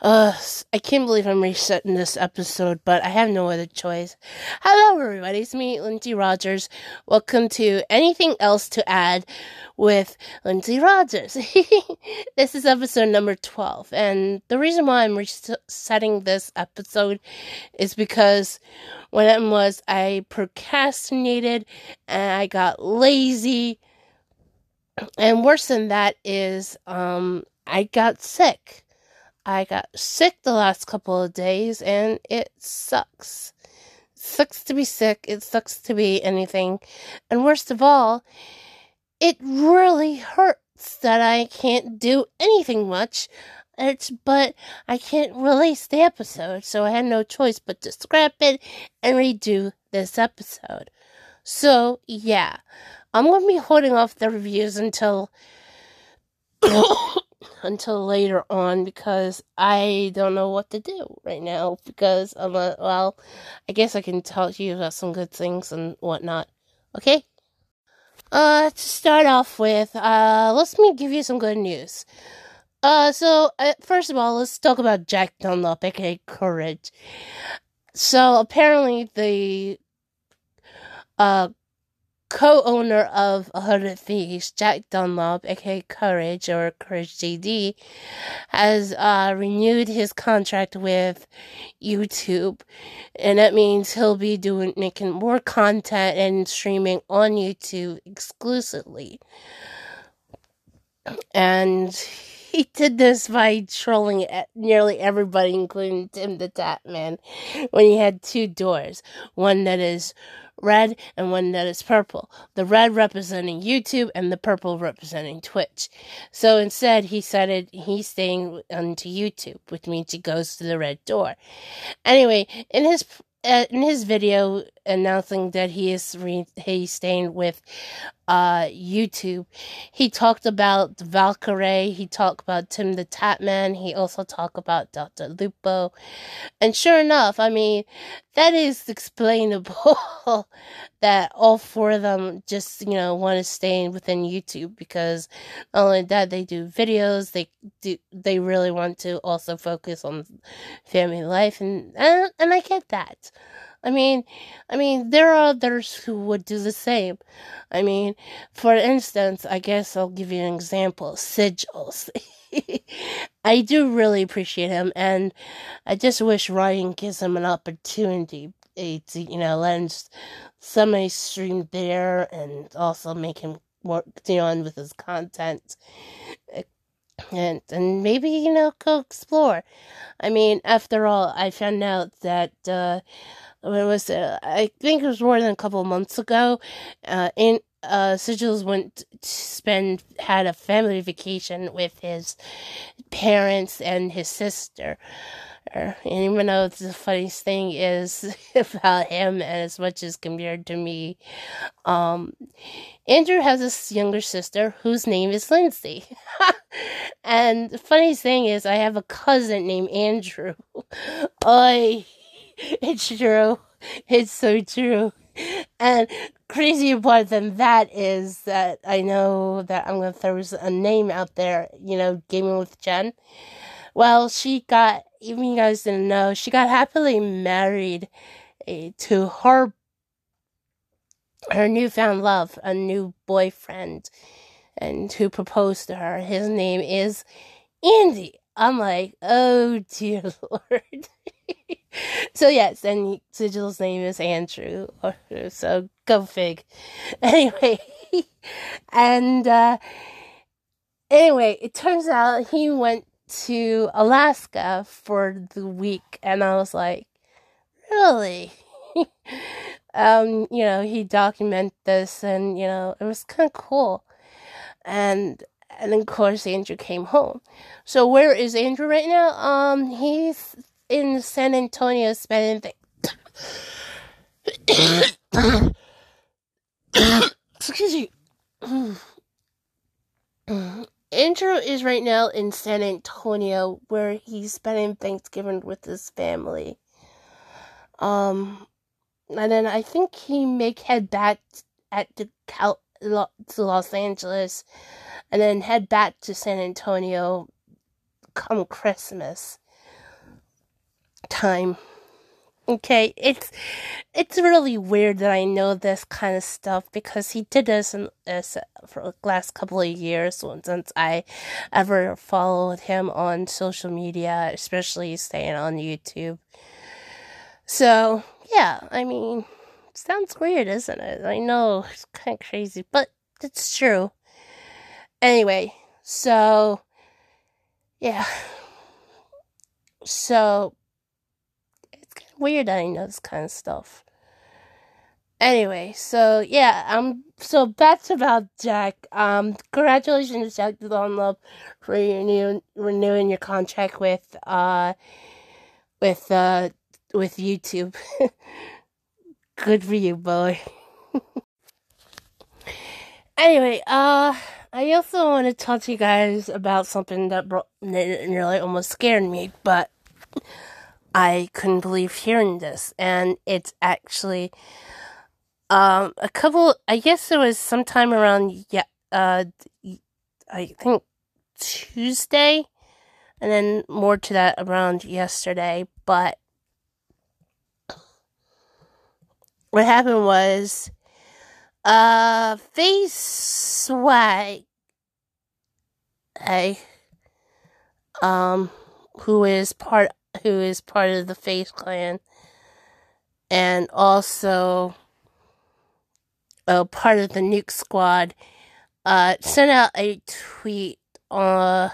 Uh, I can't believe I'm resetting this episode, but I have no other choice. Hello, everybody. It's me, Lindsay Rogers. Welcome to Anything Else to Add with Lindsay Rogers. this is episode number 12, and the reason why I'm resetting this episode is because when it was, I procrastinated and I got lazy. And worse than that is, um, I got sick. I got sick the last couple of days and it sucks. It sucks to be sick. It sucks to be anything. And worst of all, it really hurts that I can't do anything much. It's but I can't release the episode, so I had no choice but to scrap it and redo this episode. So yeah, I'm gonna be holding off the reviews until until later on because I don't know what to do right now because I'm a, well, I guess I can tell you about some good things and whatnot. Okay. Uh, to start off with, uh, let me give you some good news. Uh, so, uh, first of all, let's talk about Jack Dunlop, aka Courage. So, apparently, the, uh, co-owner of A Hundred Thieves, Jack Dunlop, aka Courage or Courage JD, has uh, renewed his contract with YouTube, and that means he'll be doing making more content and streaming on YouTube exclusively. And he did this by trolling nearly everybody, including Tim the Tatman, when he had two doors, one that is red and one that is purple. The red representing YouTube and the purple representing Twitch. So instead, he said he's staying onto YouTube, which means he goes to the red door. Anyway, in his uh, in his video announcing that he is re- he's staying with uh, YouTube, he talked about Valkyrae. he talked about Tim the Tatman, he also talked about Dr. Lupo. And sure enough, I mean, that is explainable that all four of them just, you know, want to stay within YouTube because not only that, they do videos, they do, they really want to also focus on family life, and, and, and I get that. I mean, I mean, there are others who would do the same. I mean, for instance, I guess I'll give you an example. Sigils. I do really appreciate him, and I just wish Ryan gives him an opportunity to, you know, let somebody stream there and also make him work on with his content and and maybe you know go explore. I mean, after all, I found out that uh, when was it? I think it was more than a couple months ago. Uh, in uh, Sigils went to spend had a family vacation with his parents and his sister. And even though the funniest thing is about him, as much as compared to me, um, Andrew has a younger sister whose name is Lindsay. and the funniest thing is, I have a cousin named Andrew. I, it's true. It's so true. And crazier part than that is that I know that I'm gonna throw a name out there, you know, gaming with Jen. Well, she got, even you guys didn't know, she got happily married uh, to her, her newfound love, a new boyfriend, and who proposed to her. His name is Andy. I'm like, oh dear Lord. so yes, and Sigil's name is Andrew. So go fig. Anyway, and uh, anyway, it turns out he went to Alaska for the week, and I was like, really? um, you know, he documented this, and you know, it was kind of cool. And and of course Andrew came home. So where is Andrew right now? Um, he's in San Antonio spending. Excuse me. Andrew is right now in San Antonio where he's spending Thanksgiving with his family. Um, and then I think he may head back at the Cal- to Los Angeles, and then head back to San Antonio come Christmas time. Okay, it's it's really weird that I know this kind of stuff because he did this in, this for the last couple of years since I ever followed him on social media, especially staying on YouTube. So yeah, I mean, sounds weird, isn't it? I know it's kind of crazy, but it's true. Anyway, so yeah, so weird that I know this kind of stuff. Anyway, so yeah, um, so that's about Jack. Um, congratulations, Jack to the On Love, for renewing renewing your contract with uh, with uh, with YouTube. Good for you, boy. anyway, uh, I also want to talk to you guys about something that brought, nearly almost scared me, but I couldn't believe hearing this, and it's actually um a couple. I guess it was sometime around yeah, uh, I think Tuesday, and then more to that around yesterday. But what happened was, uh, FaZe Swag, hey, um, who is part who is part of the FaZe Clan, and also a part of the Nuke Squad, uh, sent out a tweet uh,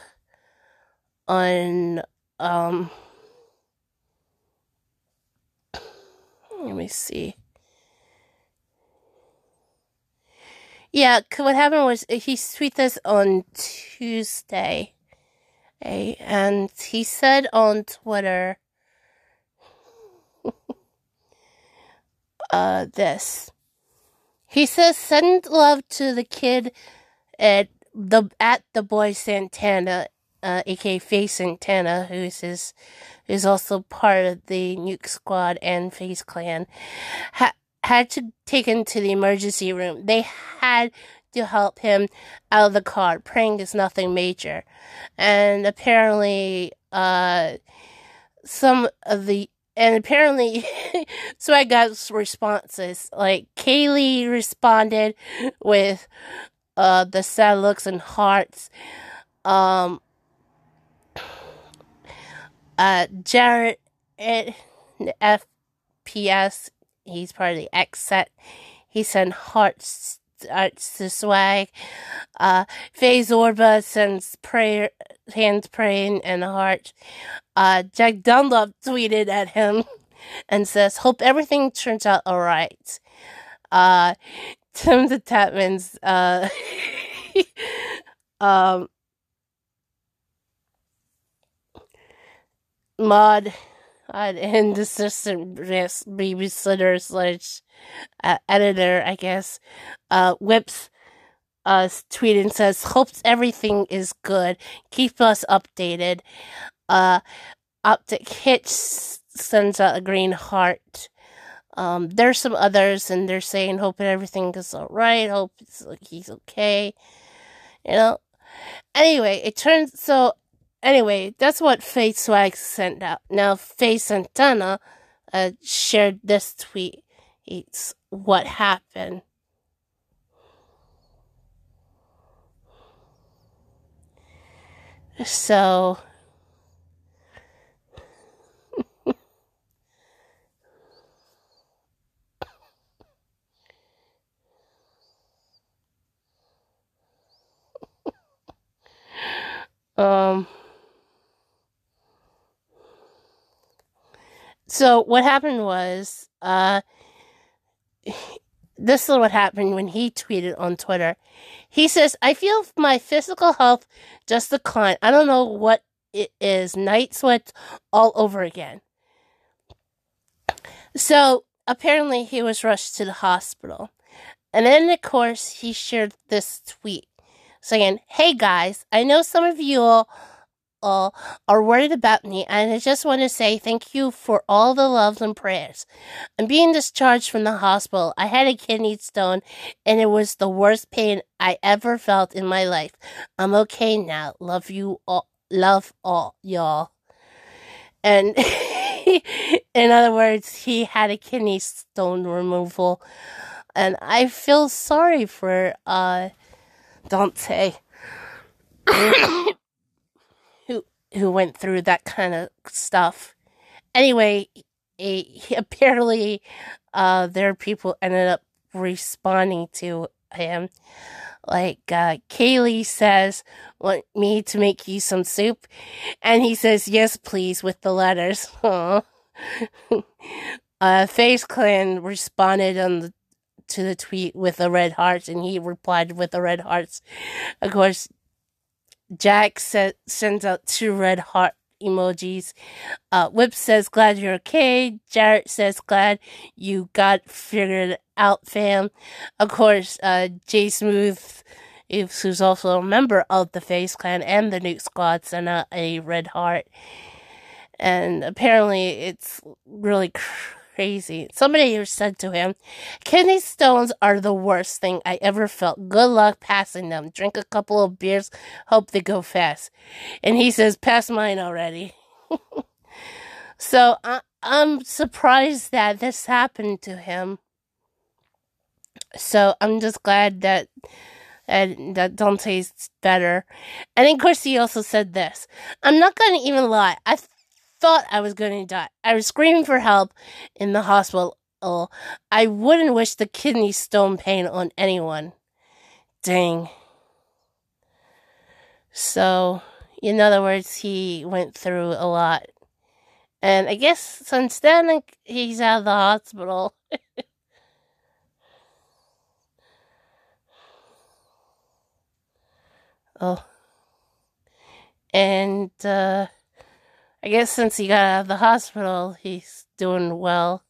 on um, let me see. Yeah, what happened was he tweeted this on Tuesday and he said on Twitter uh, this. He says, "Send love to the kid at the at the boy Santana, uh, aka FaZe Santana, who's his, who's also part of the Nuke Squad and FaZe Clan, ha- had to take him to the emergency room. They had to help him out of the car. Praying is nothing major. And apparently, uh, some of the, and apparently, so I got responses. Like, Kaylee responded with, uh, the sad looks and hearts. Um, uh, Jared, FPS, he's part of the XSET. He sent hearts arts to swag. Uh, FaZe Orba sends prayer, hands praying and a heart. Uh, Jack Dunlop tweeted at him and says, Hope everything turns out alright. Uh, Tim the Tatman's, uh, um, mod and the assistant babysitter slash uh, editor, I guess, uh, whips us tweet and says, "Hopes everything is good. Keep us updated." Uh, Optic Hitch sends out a green heart. Um, there's some others, and they're saying, "Hoping everything is all right. Hope he's okay." You know. Anyway, it turns so Anyway, that's what FaZe Swag sent out. Now, FaZe Santana uh, shared this tweet. It's what happened. So, um, So what happened was, uh, this is what happened when he tweeted on Twitter. He says, I feel my physical health just declined. I don't know what it is. Night sweats all over again. So apparently he was rushed to the hospital. And then, of course, he shared this tweet saying, Hey guys, I know some of you all all are worried about me, and I just want to say thank you for all the loves and prayers. I'm being discharged from the hospital. I had a kidney stone, and it was the worst pain I ever felt in my life. I'm okay now. Love you all. love all y'all. And in other words, he had a kidney stone removal. And I feel sorry for uh Dante who went through that kind of stuff. Anyway, he, apparently uh their people ended up responding to him like uh, Kaylee says, want me to make you some soup? And he says, yes, please, with the letters. uh, FaZe Clan responded on the, to the tweet with the red hearts, and he replied with the red hearts. Of course, Jack said, sends out two red heart emojis. Uh, Whip says, glad you're okay. Jarrett says, glad you got figured out, fam. Of course, uh, Jay Smooth, who's also a member of the FaZe Clan and the Nuke Squad, sent out a red heart. And apparently it's really crazy. Somebody said to him, Kidney stones are the worst thing I ever felt. Good luck passing them. Drink a couple of beers, hope they go fast. And he says, Pass mine already. so I, I'm surprised that this happened to him. So I'm just glad that and that Dante's better. And of course, he also said this. I'm not to even lie. I thought I was going to die. I was screaming for help in the hospital. I wouldn't wish the kidney stone pain on anyone. Dang. So, in other words, he went through a lot. And I guess since then, he's out of the hospital. oh. And, uh, I guess since he got out of the hospital, he's doing well.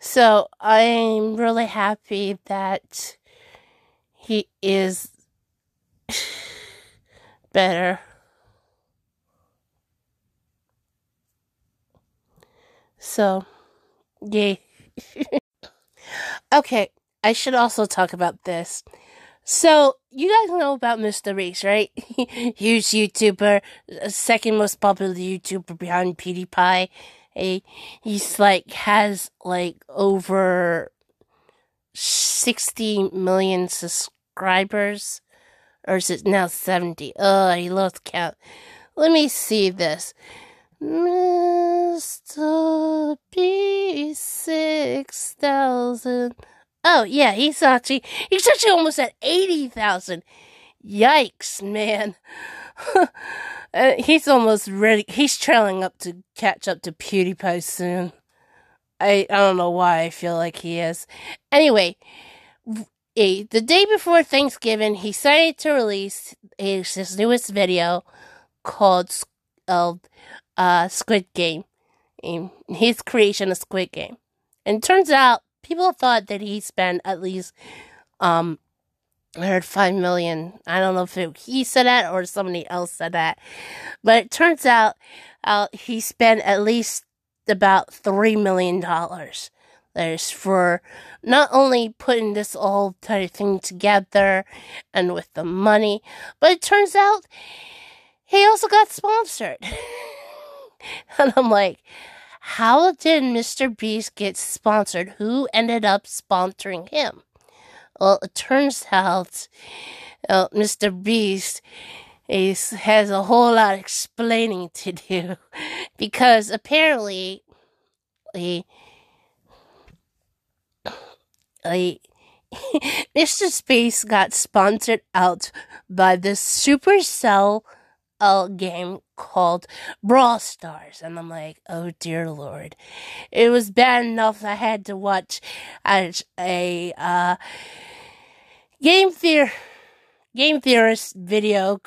So I'm really happy that he is better. So, yay. okay, I should also talk about this. So, you guys know about Mr. Beast, right? Huge YouTuber, second most popular YouTuber behind PewDiePie a he's like has like over 60 million subscribers or is it now 70 oh he lost count let me see this Mr. B six thousand. Oh yeah, he's actually he's actually almost at eighty thousand. Yikes, man. Uh, he's almost ready. He's trailing up to catch up to PewDiePie soon. I I don't know why I feel like he is. Anyway, the day before Thanksgiving, he decided to release his, newest video called uh, Squid Game. His creation of Squid Game. And turns out people thought that he spent at least um I heard five million. I don't know if it, he said that or somebody else said that, but it turns out uh, he spent at least about three million dollars. There's for not only putting this whole thing together and with the money, but it turns out he also got sponsored. and I'm like, how did Mr. Beast get sponsored? Who ended up sponsoring him? Well, it turns out uh, Mr. Beast is, has a whole lot of explaining to do because apparently he, he Mr. Beast got sponsored out by the Supercell uh, game called Brawl Stars. And I'm like, oh dear lord. It was bad enough I had to watch a, a uh, Game Theor Game Theorist video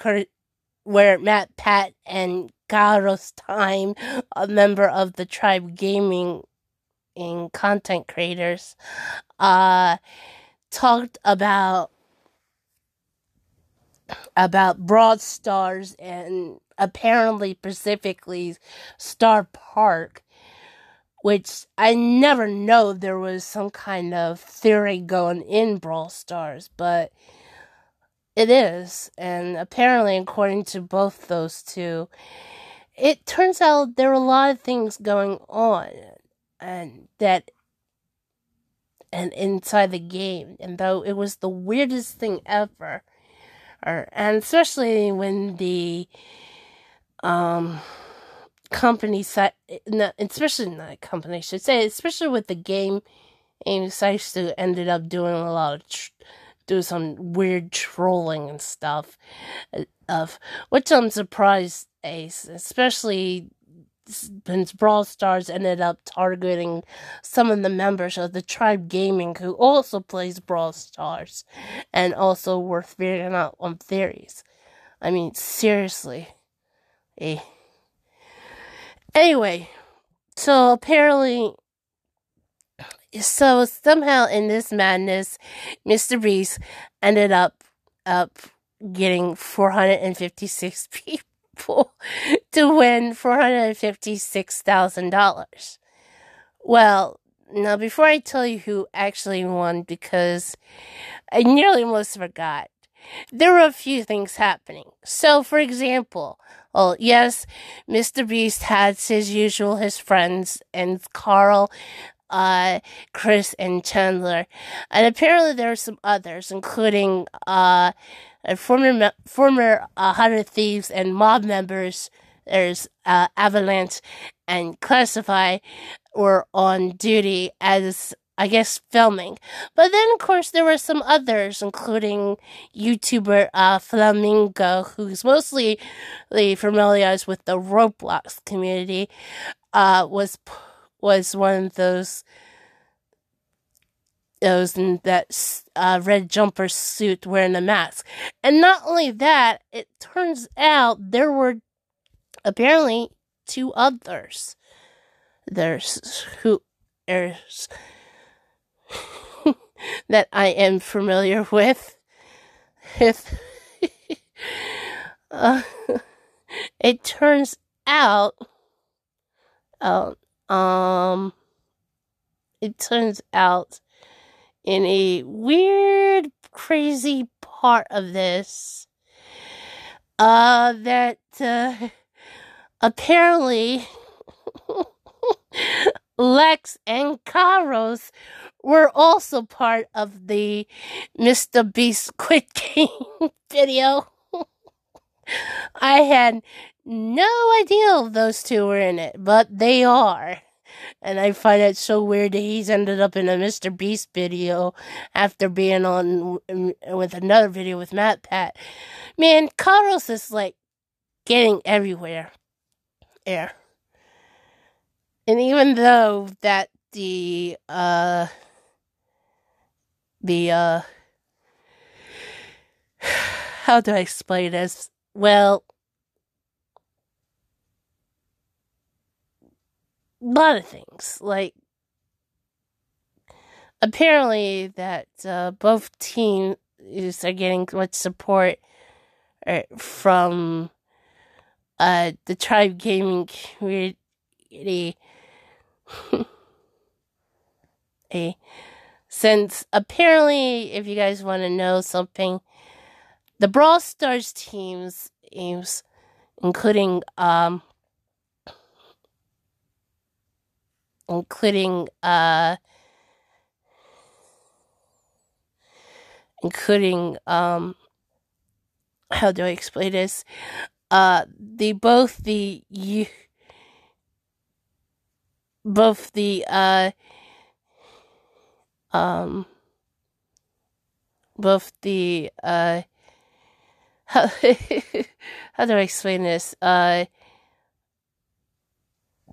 where MatPat and Kairos Time, a member of the Tribe Gaming and content creators uh, talked about about Brawl Stars and apparently specifically Starr Park, which I never know there was some kind of theory going in Brawl Stars, but it is, and apparently, according to both those two, it turns out there are a lot of things going on, and that and inside the game, and though it was the weirdest thing ever, or and especially when the um company side, especially not company, I should say, especially with the game, and Saistu ended up doing a lot of. Tr- do some weird trolling and stuff uh, of which I'm surprised Ace, especially since Brawl Stars ended up targeting some of the members of the Tribe Gaming who also plays Brawl Stars and also were figuring out on theories. I mean, seriously. Eh. Anyway, so apparently so somehow in this madness, Mr. Beast ended up up getting 456 people to win $456,000. Well, now before I tell you who actually won, because I nearly almost forgot, there were a few things happening. So, for example, well, yes, Mr. Beast had his usual, his friends, and Karl uh, Chris and Chandler, and apparently there are some others, including uh, former former uh, Hundred Thieves and mob members. There's uh, Avalanche and Classify were on duty as I guess filming. But then of course there were some others, including YouTuber uh, Flamingo, who's mostly familiarized with the Roblox community, uh, was was one of those those in that uh, red jumper suit wearing a mask. And not only that, it turns out there were apparently two others. There's who there's that I am familiar with. If uh, it turns out, uh, um, it turns out in a weird, crazy part of this, uh, that, uh, apparently Lex and Carlos were also part of the Mr. Beast Squid Game video. I had no idea those two were in it, but they are. And I find it so weird that he's ended up in a Mr. Beast video after being on with another video with MatPat. Man, Carlos is like getting everywhere. Yeah. And even though that the uh the uh how do I explain this? Well, lot of things. Like, apparently, that uh, both teams are getting much support uh, from uh, the Tribe Gaming community. a since apparently, if you guys want to know something, the Brawl Stars teams, teams including um, including uh including um how do I explain this? Uh the both the you both the uh um both the uh how, how do I explain this? Uh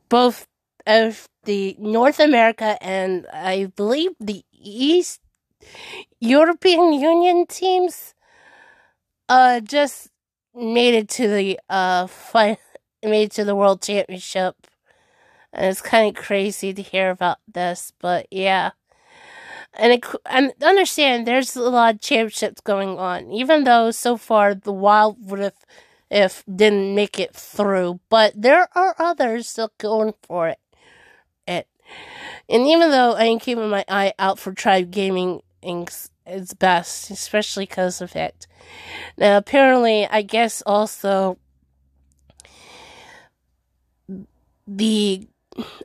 both of the North America and I believe the East European Union teams uh just made it to the uh fight made it to the World Championship and it's kind of crazy to hear about this, but yeah. And, it, and understand there's a lot of championships going on, even though so far the Wild Rift if didn't make it through, but there are others still going for it. And even though I am keeping my eye out for Tribe Gaming Inc.'s its best, especially because of it. Now, apparently, I guess also the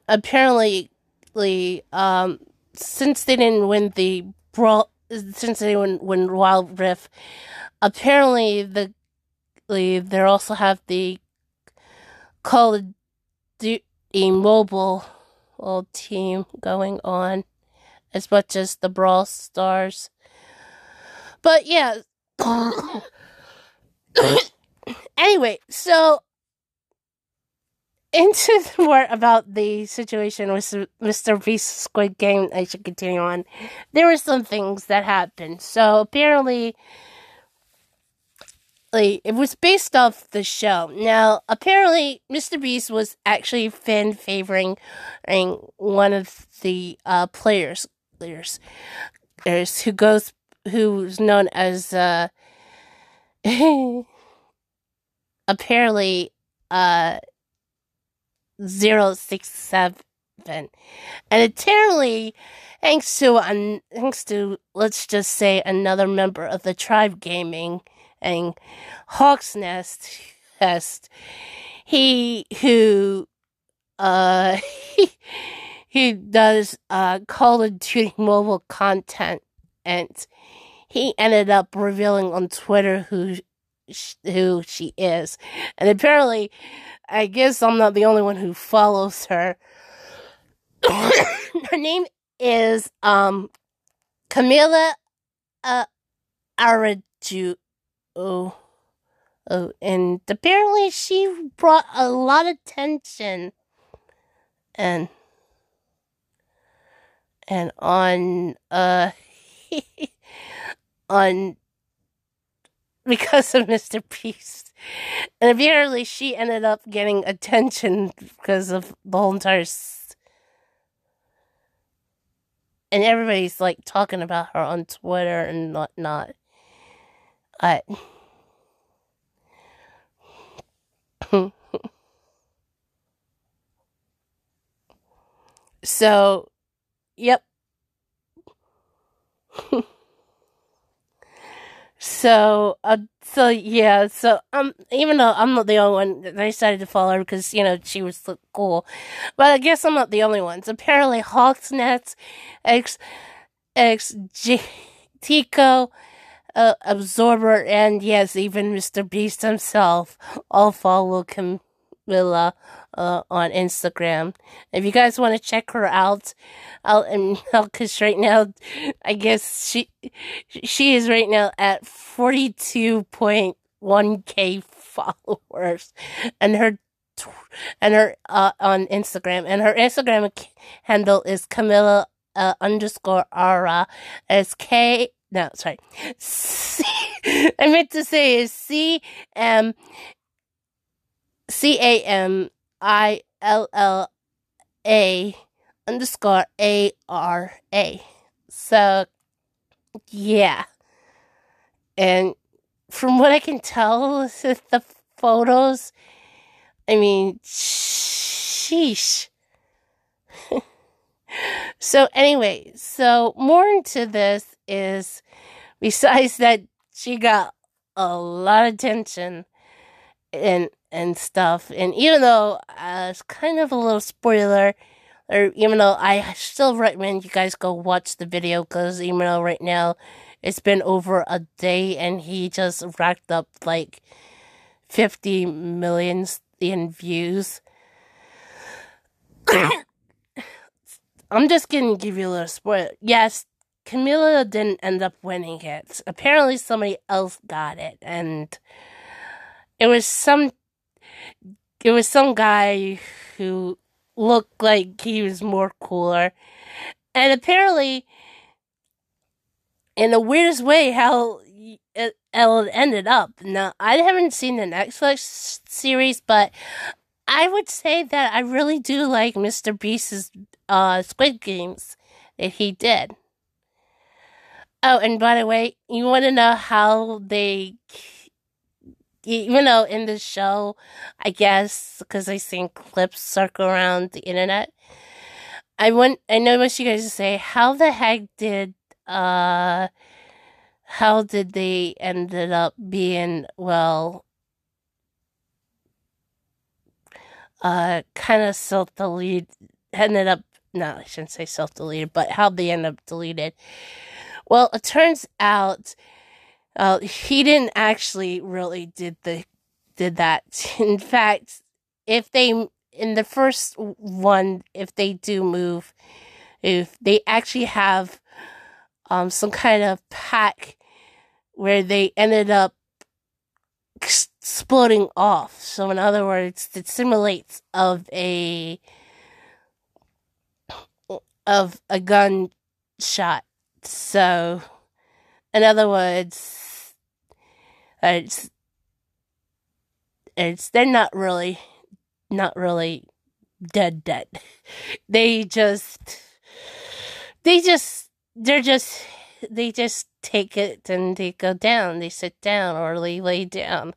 apparently um since they didn't win the brawl since they didn't win Wild Rift, apparently the they also have the Call of Duty mobile team going on as much as the Brawl Stars. But yeah. anyway, so into more about the situation with Mr. Beast Squid Game, I should continue on. There were some things that happened. So apparently, it was based off the show. Now, apparently, Mr. Beast was actually fan favoring one of the uh, players, players, players who goes who's known as uh apparently uh 067 and apparently thanks to thanks to let's just say another member of the tribe gaming and HawksNest he who uh he, he does uh call of duty mobile content and he ended up revealing on Twitter who who she is, and apparently, I guess I'm not the only one who follows her. her name is um Camila uh, Araujo. Oh, oh, and apparently she brought a lot of tension and and on uh on because of Mr. Beast. And apparently she ended up getting attention because of the whole entire s- and everybody's like talking about her on Twitter and whatnot. I so yep So, uh, so yeah, so um, even though I'm not the only one, I decided to follow her because you know she was cool. But I guess I'm not the only ones. Apparently, HawksNest, X, X, J, Tico, uh, Absorber, and yes, even Mr. Beast himself all follow Camilla uh, on Instagram. If you guys want to check her out, I'll and because right now, I guess she she is right now at forty two point one k followers, and her and her uh, on Instagram, and her Instagram handle is Camilla uh, underscore Ara. It's K. No, sorry. C, I meant to say is C M C A M I L L A underscore A R A. So, yeah. And from what I can tell with the photos, I mean, sheesh. so, anyway, so more into this is besides that, she got a lot of attention and and stuff. And even though uh, it's kind of a little spoiler, or even though I still recommend you guys go watch the video because even though right now it's been over a day and he just racked up like 50 million in views. I'm just gonna give you a little spoiler. Yes, Camila didn't end up winning it. Apparently, somebody else got it, and it was some it was some guy who looked like he was more cooler. And apparently, in the weirdest way, how it, it ended up. Now, I haven't seen the Netflix series, but I would say that I really do like Mr. Beast's uh, Squid Games that he did. Oh, and by the way, you want to know how they, even though in the show, I guess, because I seen clips circle around the internet, I want, I know what you guys say, how the heck did, uh, how did they ended up being, well, uh, kind of self delete ended up no, I shouldn't say self deleted, but how they end up deleted. Well, it turns out uh, he didn't actually really did the did that. In fact, if they in the first one, if they do move, if they actually have um some kind of pack where they ended up splitting off. So in other words, it simulates of a of a gun shot. So in other words, it's it's they're not really not really dead dead. They just they just they're just they just take it and they go down. They sit down or they lay down.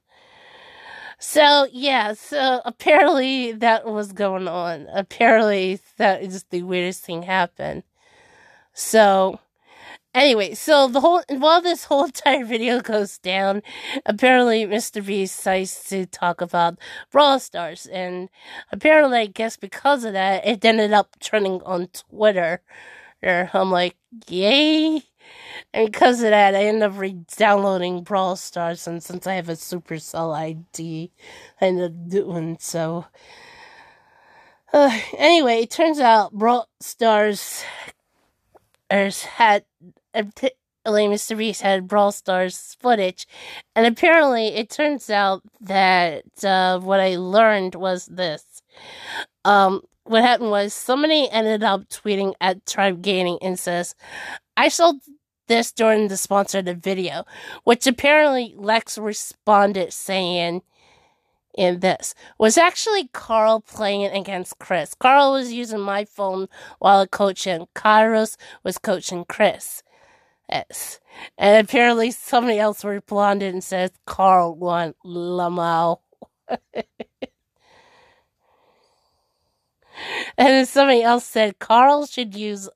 So yeah, so apparently that was going on. Apparently that is the weirdest thing happened. So anyway, so the whole while this whole entire video goes down, apparently Mr. Beast decides to talk about Brawl Stars, and apparently I guess because of that, it ended up trending on Twitter. I'm like, yay! And because of that, I end up re-downloading Brawl Stars, and since I have a Supercell ID, I end up doing so. Uh, anyway, it turns out Brawl Stars has had Mr. Beast had Brawl Stars footage, and apparently it turns out that uh, what I learned was this. Um, what happened was somebody ended up tweeting at Tribe Gaming and says, "I saw this during the sponsored video, which apparently Lex responded saying in this was actually Karl playing against Chris. Karl was using my phone while coaching. Kairos was coaching Chris. Yes. And apparently somebody else responded and says Karl won Lamau. and then somebody else said Carl should use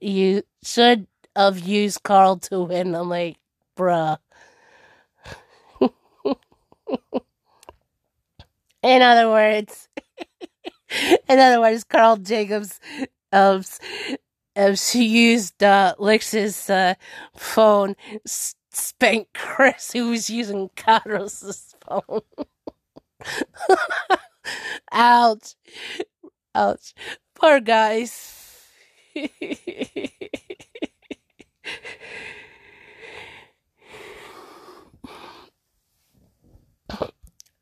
you should have used Carl to win. I'm like, bruh. in other words, in other words, Karl Jacobs um, um, she used uh, Lex's uh, phone, spanked Chris, who was using Carlos's phone. Ouch. Ouch. Poor guys.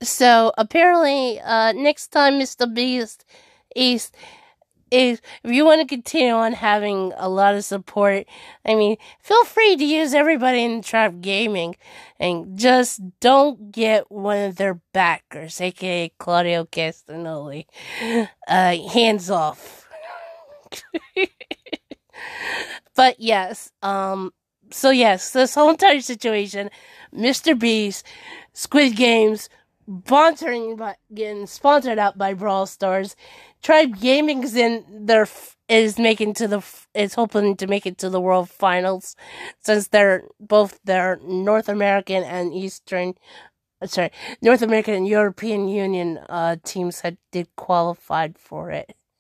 so apparently, uh, next time Mr. Beast is is if you want to continue on having a lot of support, I mean, feel free to use everybody in Tribe Gaming and just don't get one of their backers, aka Claudio Castagnoli. Uh, hands off. but yes, um, so yes, this whole entire situation, Mr. Beast, Squid Games, sponsoring by, getting sponsored out by Brawl Stars. Tribe Gaming is in their is making to the is hoping to make it to the World Finals, since they're both their North American and Eastern, uh, sorry, North American and European Union uh, teams had did qualified for it.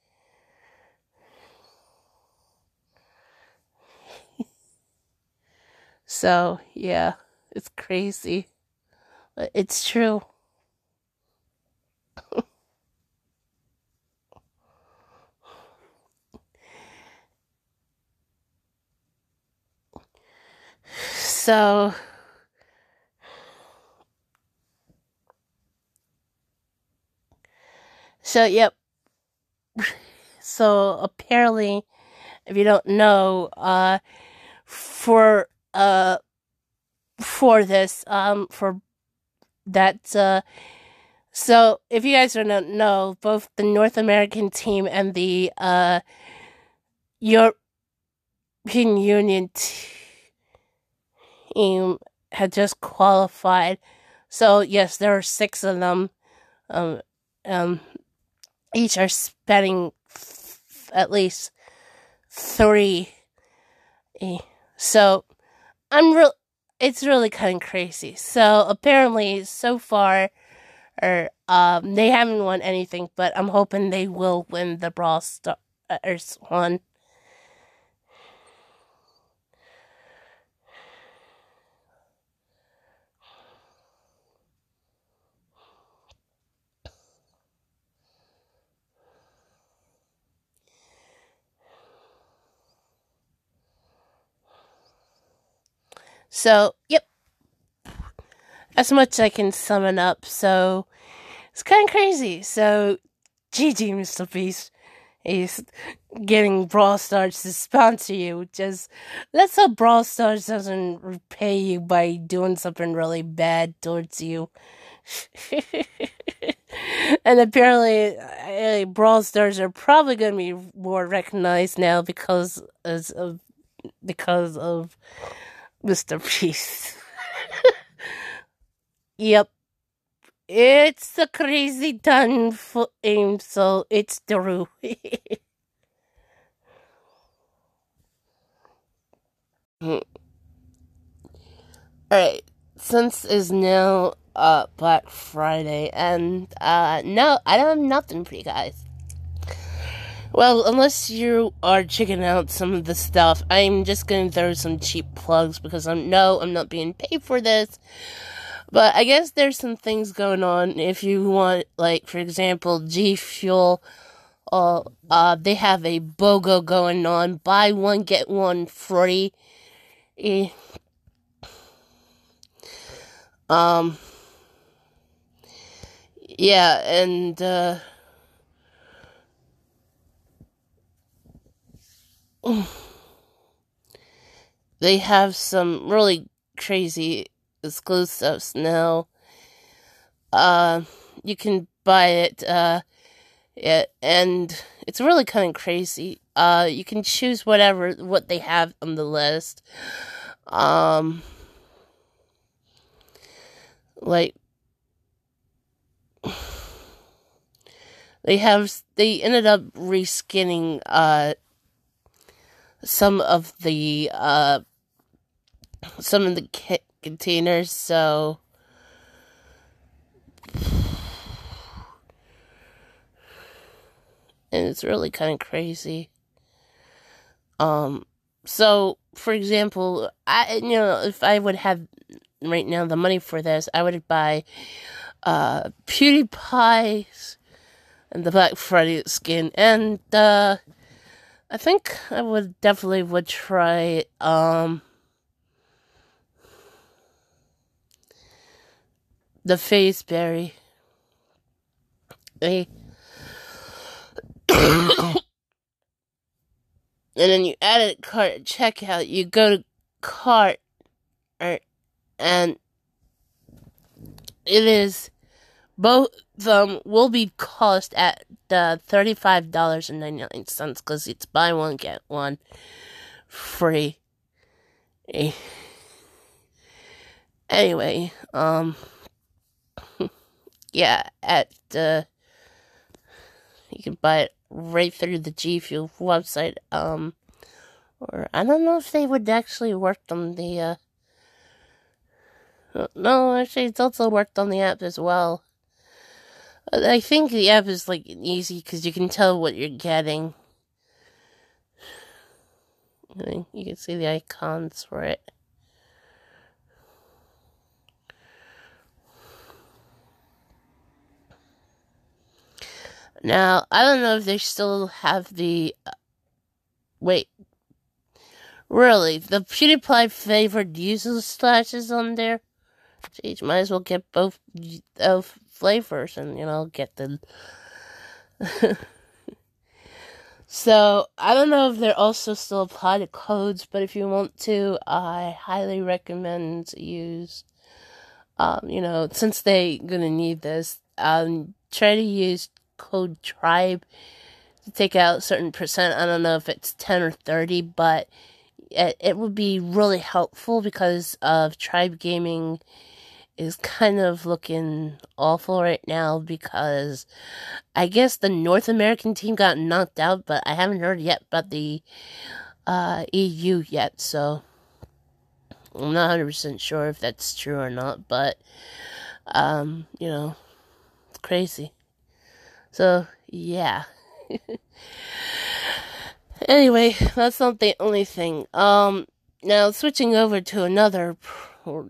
So, yeah, it's crazy. It's true. So, so, yep. So, apparently, if you don't know, uh, for uh for this um for that uh So, if you guys don't know, both the North American team and the uh, European Union team had just qualified. So, yes, there are six of them. Um, um, each are spending f- at least three. So, I'm real. It's really kind of crazy. So apparently, so far, or um, they haven't won anything, but I'm hoping they will win the Brawl Stars one. So, yep. As much I can sum it up. So, it's kind of crazy. So, GG, Mr. Beast. is getting Brawl Stars to sponsor you. Just let's hope Brawl Stars doesn't repay you by doing something really bad towards you. and apparently, uh, Brawl Stars are probably going to be more recognized now because of because of Mr. Beast. yep. It's a crazy done for him, so it's true. Alright, since is now uh Black Friday and uh no I don't have nothing for you guys. Well, unless you are checking out some of the stuff, I'm just gonna throw some cheap plugs because I'm no, I'm not being paid for this. But I guess there's some things going on if you want, like for example, G Fuel. Uh, uh, they have a BOGO going on. Buy one get one free. Eh. Um. Yeah, and uh they have some really crazy exclusives now. Uh, you can buy it, uh, it, and it's really kind of crazy. Uh, you can choose whatever, what they have on the list. Um, like, they have, they ended up reskinning, uh, some of the uh some of the kit containers so and it's really kind of crazy. Um so for example i you know if i would have right now the money for this i would buy uh pewdiepie's and the black friday skin and uh I think I would definitely would try um the face berry. and then you add it cart at checkout, you go to cart and it is both of them will be cost at the thirty-five dollars and ninety-nine cents because it's buy one get one free. Anyway, um, yeah, at the you can buy it right through the G Fuel website. Um, or I don't know if they would actually work on the. Uh, no, actually, it's also worked on the app as well. I think the app is like easy because you can tell what you're getting. You can see the icons for it. Now, I don't know if they still have the. Uh, wait. Really? The PewDiePie favored user slashes on there? Jeez, might as well get both uh, flavors and, you know, get the. so, I don't know if they're also still apply to codes, but if you want to, I highly recommend use. Um, you know, since they gonna need this, um, try to use code tribe to take out certain percent. I don't know if it's 10 or 30, but it, it would be really helpful because of tribe gaming is kind of looking awful right now because I guess the North American team got knocked out, but I haven't heard yet about the uh, EU yet, so I'm not 100% sure if that's true or not, but um, you know, it's crazy. So, yeah. anyway, that's not the only thing. Um, now switching over to another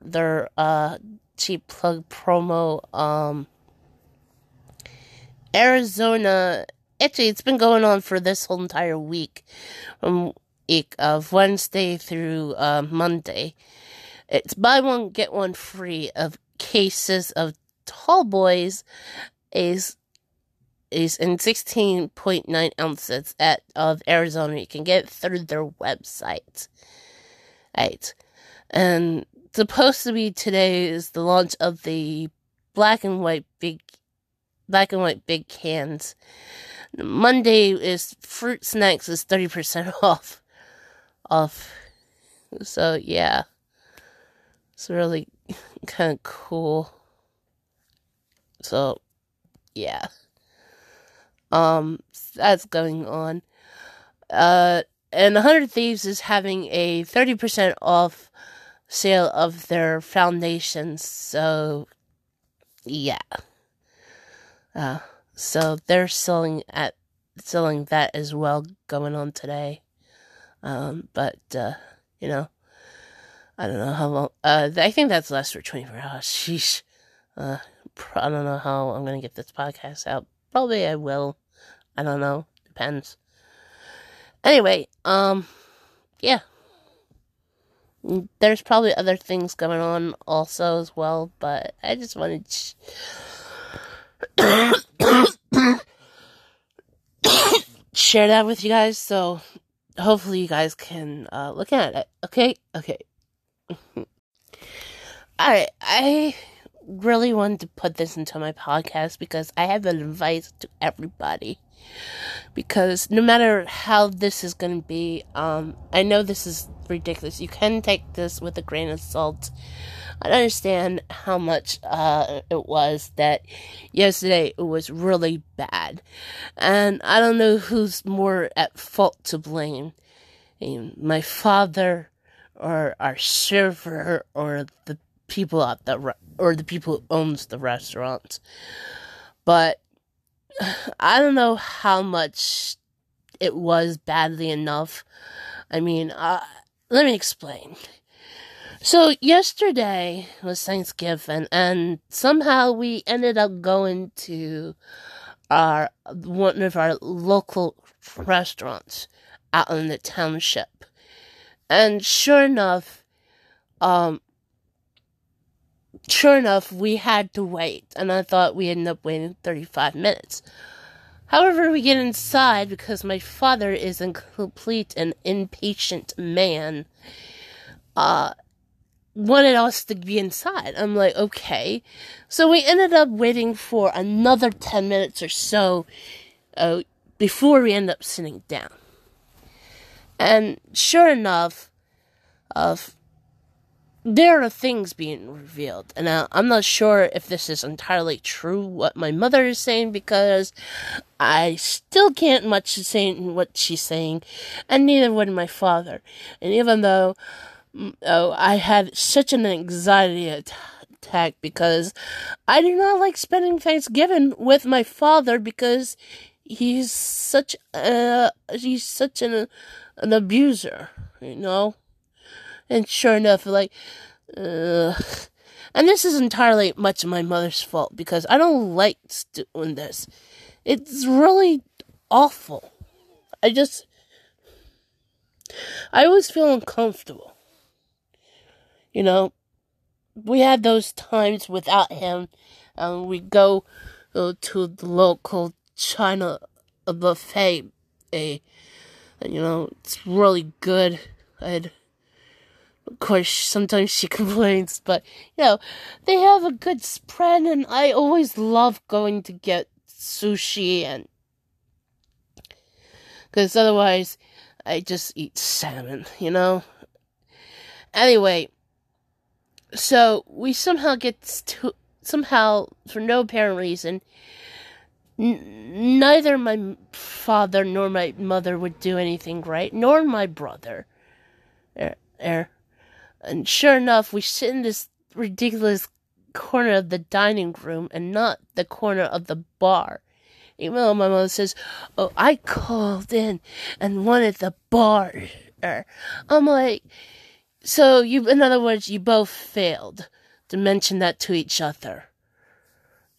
their uh cheap plug promo um Arizona actually it's been going on for this whole entire week from week of Wednesday through uh, Monday. It's buy one get one free of cases of tall boys is is in 16.9 ounces at of Arizona. You can get through their website. Right. And supposed to be today is the launch of the black and white big black and white big cans. Monday is fruit snacks is 30% off. Off. So yeah. It's really kind of cool. So yeah. Um that's going on. Uh and 100 Thieves is having a 30% off sale of their foundations. So, yeah. Uh, so they're selling at selling that as well going on today. Um, but uh, you know, I don't know how long. Uh, I think that's less for 24 hours. Sheesh. Uh, I don't know how I'm gonna get this podcast out. Probably I will. I don't know. Depends. Anyway, um, yeah there's probably other things going on also as well, but I just wanted to share that with you guys. So hopefully you guys can uh, look at it. Okay, okay. Alright, I really wanted to put this into my podcast because I have an advice to everybody. Because no matter how this is going to be, um, I know this is ridiculous. You can take this with a grain of salt. I understand how much uh, it was that yesterday it was really bad. And I don't know who's more at fault to blame, my father or our server or the people at the or the people who owns the restaurant. But I don't know how much it was badly enough. I mean, uh, let me explain. So yesterday was Thanksgiving, and somehow we ended up going to our one of our local restaurants out in the township, and sure enough, um, sure enough, we had to wait, and I thought we ended up waiting 35 minutes. However, we get inside because my father is a complete and impatient man. Uh, wanted us to be inside. I'm like, okay. So we ended up waiting for another 10 minutes or so uh, before we end up sitting down. And sure enough, of there are things being revealed, and I, I'm not sure if this is entirely true what my mother is saying because I still can't much say what she's saying, and neither would my father. And even though mm, oh, I had such an anxiety attack because I do not like spending Thanksgiving with my father because he's such a he's such an an abuser, you know. And sure enough, like, uh, and this is entirely much of my mother's fault because I don't like doing this. It's really awful. I just, I always feel uncomfortable. You know, we had those times without him, and we go, go to the local China buffet, a, you know, it's really good. I'd Of course, sometimes she complains, but you know, they have a good spread, and I always love going to get sushi and because otherwise I just eat salmon, you know? Anyway, so we somehow get to, somehow, for no apparent reason, n- neither my father nor my mother would do anything right, nor my brother. Er, er. And sure enough, we sit in this ridiculous corner of the dining room and not the corner of the bar. Even though my mother says, Oh, I called in and wanted the bar. I'm like, so you, in other words, you both failed to mention that to each other.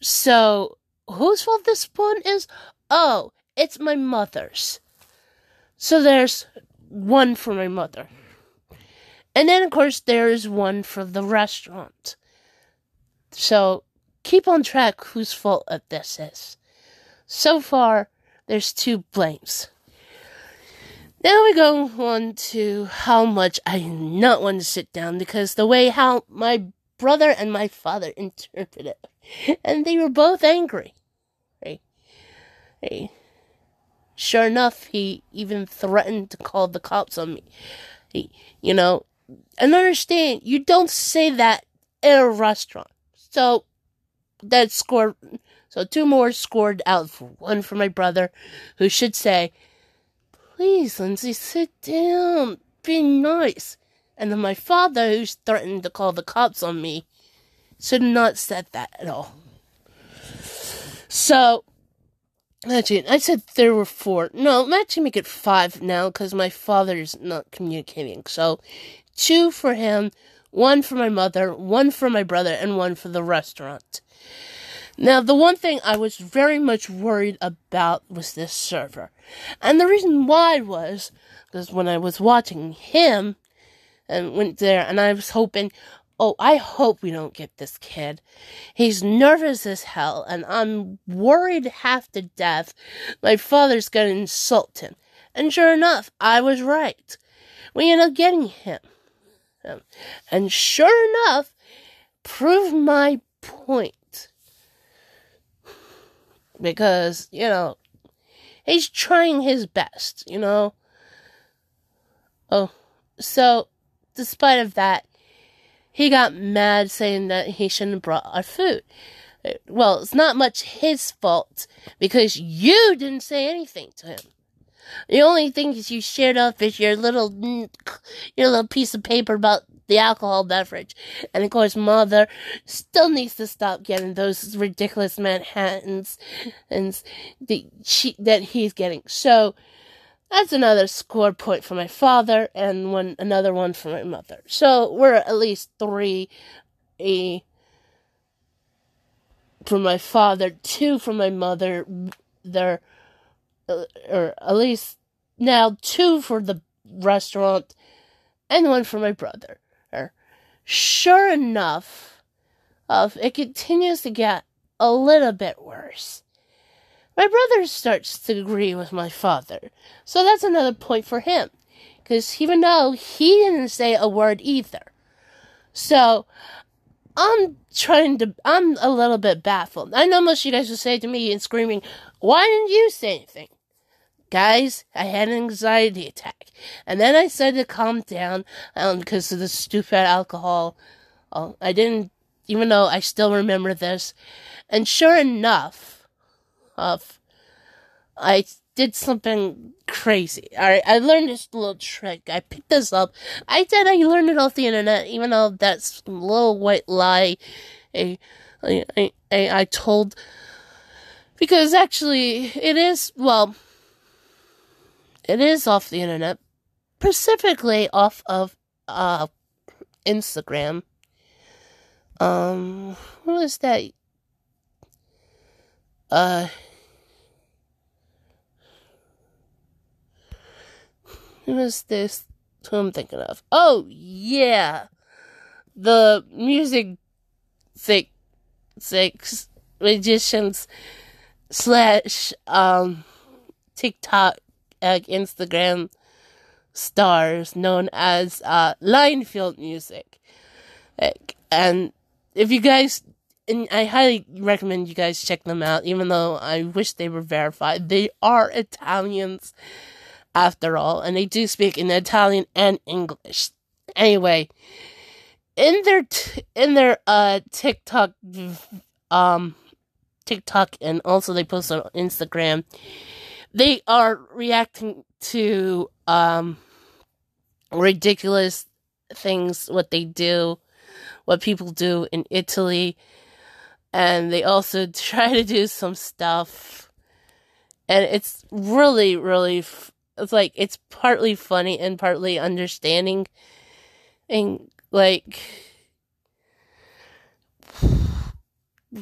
So, whose fault this one is? Oh, it's my mother's. So there's one for my mother. And then, of course, there's one for the restaurant. So keep on track whose fault this is. So far, there's two blames. Now we go on to how much I not want to sit down because the way how my brother and my father interpreted it. And they were both angry. Hey, hey. Sure enough, he even threatened to call the cops on me. He, you know, and understand, you don't say that in a restaurant. So, that scored, so two more scored out for one for my brother, who should say, Please, Lindsay, sit down. Be nice. And then my father, who's threatened to call the cops on me, should not said that at all. So, actually, I said there were four. No, let's actually make it five now because my father's not communicating. So, two for him, one for my mother, one for my brother, and one for the restaurant. Now, the one thing I was very much worried about was this server. And the reason why was because when I was watching him and went there, and I was hoping, oh, I hope we don't get this kid. He's nervous as hell, and I'm worried half to death my father's gonna insult him. And sure enough, I was right. We ended up getting him. And sure enough, proved my point because, you know, he's trying his best, you know. Oh, so despite of that, he got mad saying that he shouldn't have brought our food. Well, it's not much his fault because you didn't say anything to him. The only thing you shared off is your little your little piece of paper about the alcohol beverage. And of course, mother still needs to stop getting those ridiculous Manhattans and the she, that he's getting. So that's another score point for my father and one another one for my mother. So we're at least three a for my father, two for my mother. There, Uh, or at least now two for the restaurant, and one for my brother. Sure enough, of it continues to get a little bit worse. My brother starts to agree with my father, so that's another point for him, because even though he didn't say a word either, so I'm trying to. I'm a little bit baffled. I know most of you guys will say to me and screaming, "Why didn't you say anything?" Guys, I had an anxiety attack. And then I said to calm down um, because of the stupid alcohol. Oh, I didn't, even though I still remember this. And sure enough, of, I did something crazy. Alright, I learned this little trick. I picked this up. I said I learned it off the internet, even though that's a little white lie I, I, I, I told. Because actually, it is, well, it is off the internet, specifically off of uh, Instagram. Um, what was that? Uh, who was this? Who I'm thinking of? Oh yeah, the music six six magicians slash um TikTok uh, Instagram stars known as uh, Linefield Music. Like, and if you guys, and I highly recommend you guys check them out, even though I wish they were verified. They are Italians, after all, and they do speak in Italian and English. Anyway, in their t- in their uh TikTok um TikTok and also they post on Instagram, they are reacting to um ridiculous things what they do what people do in Italy. And they also try to do some stuff. And it's really really it's like it's partly funny and partly understanding and like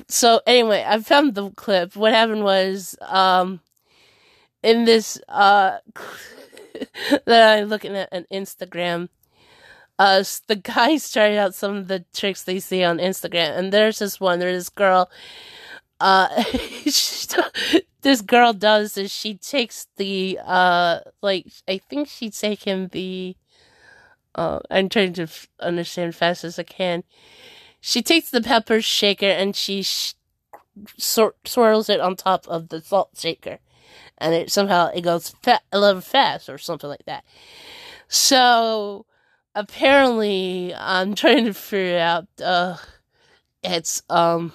so anyway i found the clip. What happened was um in this uh that i'm looking at an instagram uh the guys tried out some of the tricks they see on instagram and there's this one there's this girl uh this girl does is she takes the uh like i think she's taken the uh i'm trying to f- understand fast as i can she takes the pepper shaker and she sh- swir- swirls it on top of the salt shaker. And it somehow it goes fa- a little fast or something like that. So apparently i'm trying to figure out uh it's um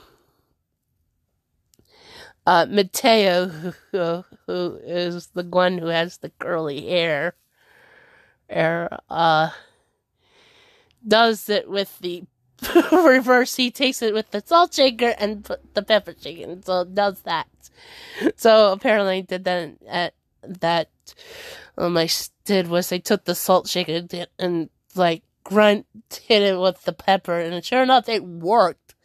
uh, Matteo, who, who is the one who has the curly hair, er, uh, does it with the reverse. He takes it with the salt shaker and put the pepper shaker. So does that. So apparently did that at that. Um, I did was they took the salt shaker and like grunt hit it with the pepper, and sure enough, it worked.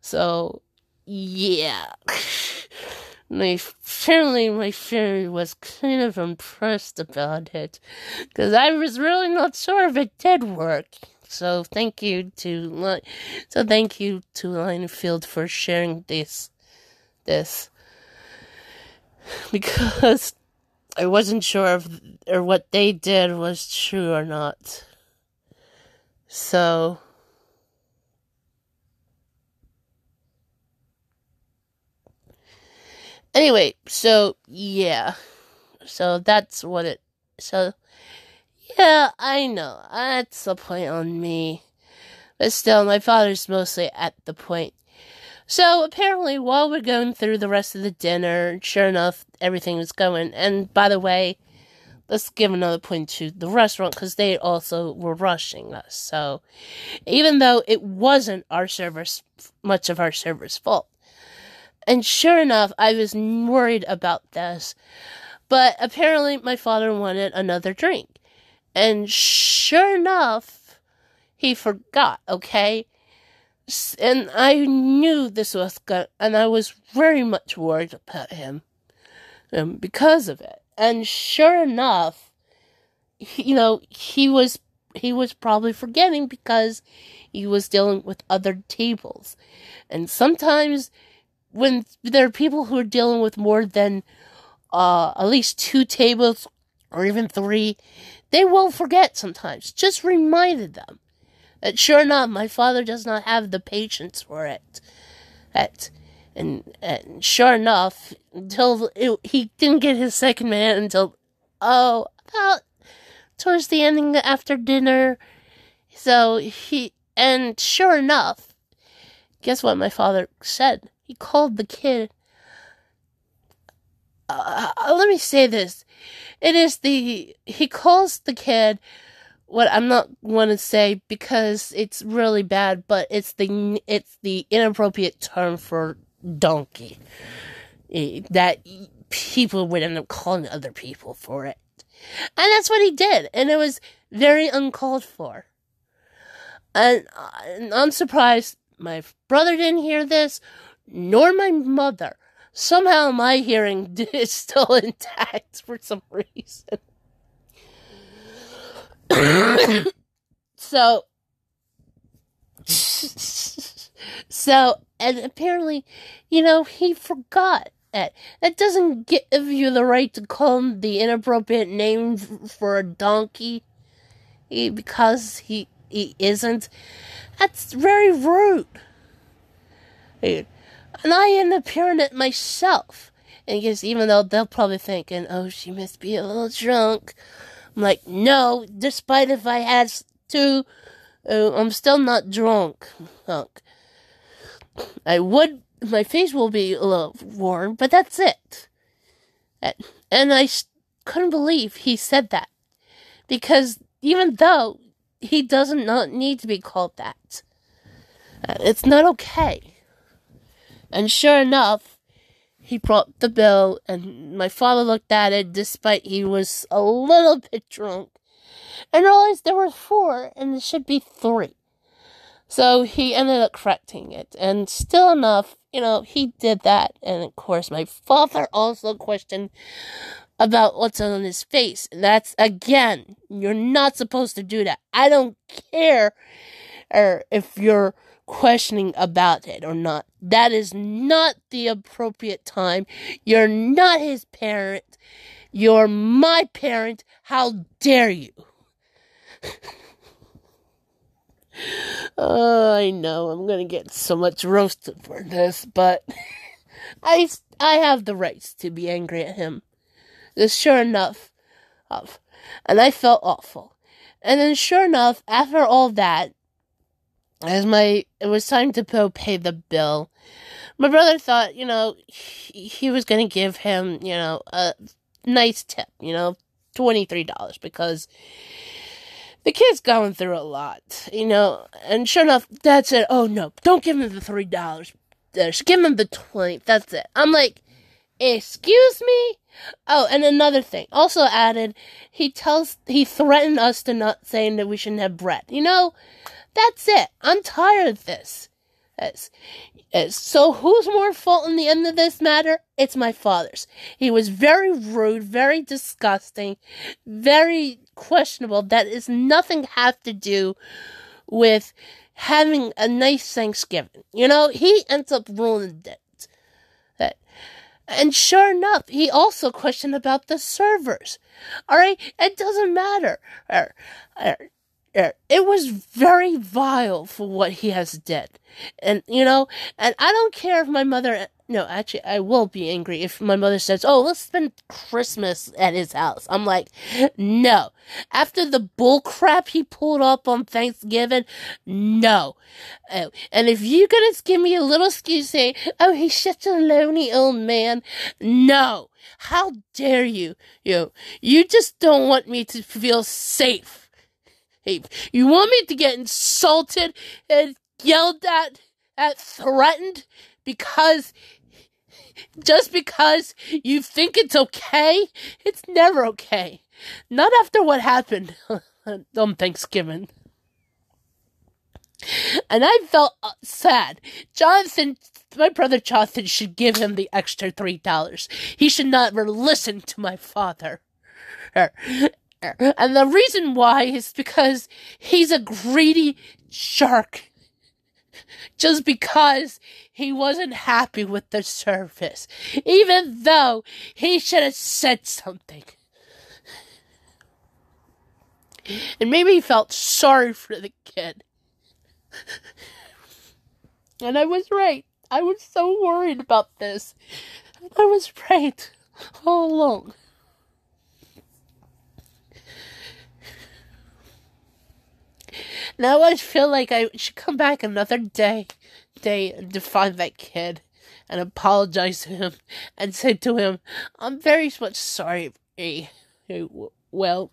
So yeah. my apparently my fairy was kind of impressed about it because I was really not sure if it did work. So thank you to so thank you to Linefield for sharing this this because I wasn't sure if or what they did was true or not. So Anyway, so yeah. So that's what it so yeah, I know. That's the point on me. But still my father's mostly at the point. So apparently while we're going through the rest of the dinner, sure enough, everything was going. And by the way, let's give another point to the restaurant because they also were rushing us. So even though it wasn't our servers, much of our servers' fault, and sure enough, I was worried about this. But apparently, my father wanted another drink. And sure enough, he forgot, okay? And I knew this was good, and I was very much worried about him um, because of it. And sure enough, you know, he was he was probably forgetting because he was dealing with other tables. And sometimes when there are people who are dealing with more than uh, at least two tables or even three, they will forget sometimes. Just reminded them. And sure enough, my father does not have the patience for it. At, and, and sure enough, until it, he didn't get his second man until, oh, about towards the ending after dinner. So he, and sure enough, guess what my father said? He called the kid. Uh, let me say this. It is the. He calls the kid what I'm not going to say because it's really bad, but it's the it's the inappropriate term for donkey that people would end up calling other people for it, and that's what he did, and it was very uncalled for. And, uh, and I'm surprised my brother didn't hear this, nor my mother. Somehow my hearing is still intact for some reason. so, so, and apparently, you know, he forgot. Ed, that doesn't give you the right to call him the inappropriate name for a donkey because he he isn't. That's very rude. And I end up hearing it myself. And because even though they'll probably thinking, oh, she must be a little drunk. I'm like, no, despite if I had to, uh, I'm still not drunk. Hunk. I would, my face will be a little warm, but that's it. And I couldn't believe he said that. Because even though he doesn't not need to be called that, uh, it's not okay. And sure enough, he brought the bill, and my father looked at it despite he was a little bit drunk, and realized there were four, and it should be three. So he ended up correcting it, and still enough, you know, he did that. And of course, my father also questioned about what's on his face. That's again, you're not supposed to do that. I don't care or if you're questioning about it or not. That is not the appropriate time. You're not his parent. You're my parent. How dare you? oh, I know I'm gonna get so much roasted for this, but I I have the rights to be angry at him. This sure enough and I felt awful. And then sure enough, after all that, as my it was time to go pay the bill, my brother thought, you know, he, he was gonna give him, you know, a nice tip, you know, twenty three dollars because the kid's going through a lot, you know. And sure enough, Dad said, "Oh no, don't give him the three dollars. Just give him the twenty. That's it." I'm like, "Excuse me." Oh, and another thing, also added, he tells he threatened us to not saying that we shouldn't have bread. You know, that's it. I'm tired of this. So who's more fault in the end of this matter? It's my father's. He was very rude, very disgusting, very questionable. That is nothing have to do with having a nice Thanksgiving. You know, he ends up ruining it. That, and sure enough, he also questioned about the servers. All right, it doesn't matter. It was very vile for what he has did. And, you know, and I don't care if my mother, no, actually, I will be angry if my mother says, oh, let's spend Christmas at his house. I'm like, no. After the bull crap he pulled up on Thanksgiving, no. Oh, and if you're gonna give me a little excuse saying, oh, he's such a lonely old man, no. How dare you? You, you just don't want me to feel safe you want me to get insulted and yelled at, at threatened because just because you think it's okay? It's never okay. Not after what happened on Thanksgiving. And I felt uh, sad. Jonathan, my brother Jonathan, should give him the extra three dollars. He should not listen to my father. And the reason why is because he's a greedy shark. Just because he wasn't happy with the service. Even though he should have said something. And maybe he felt sorry for the kid. And I was right. I was so worried about this. I was right all along. Now I feel like I should come back another day, day to find that kid and apologize to him and say to him, I'm very much sorry. Eh, eh, well,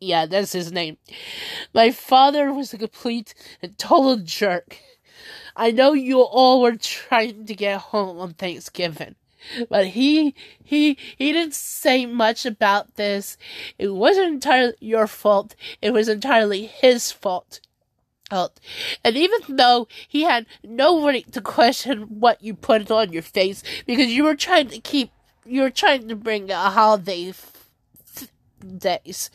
yeah, that's his name. My father was a complete and total jerk. I know you all were trying to get home on Thanksgiving. But he he he didn't say much about this. It wasn't entirely your fault. It was entirely his fault. And even though he had nobody to question what you put on your face, because you were trying to keep, you were trying to bring a holiday f- days.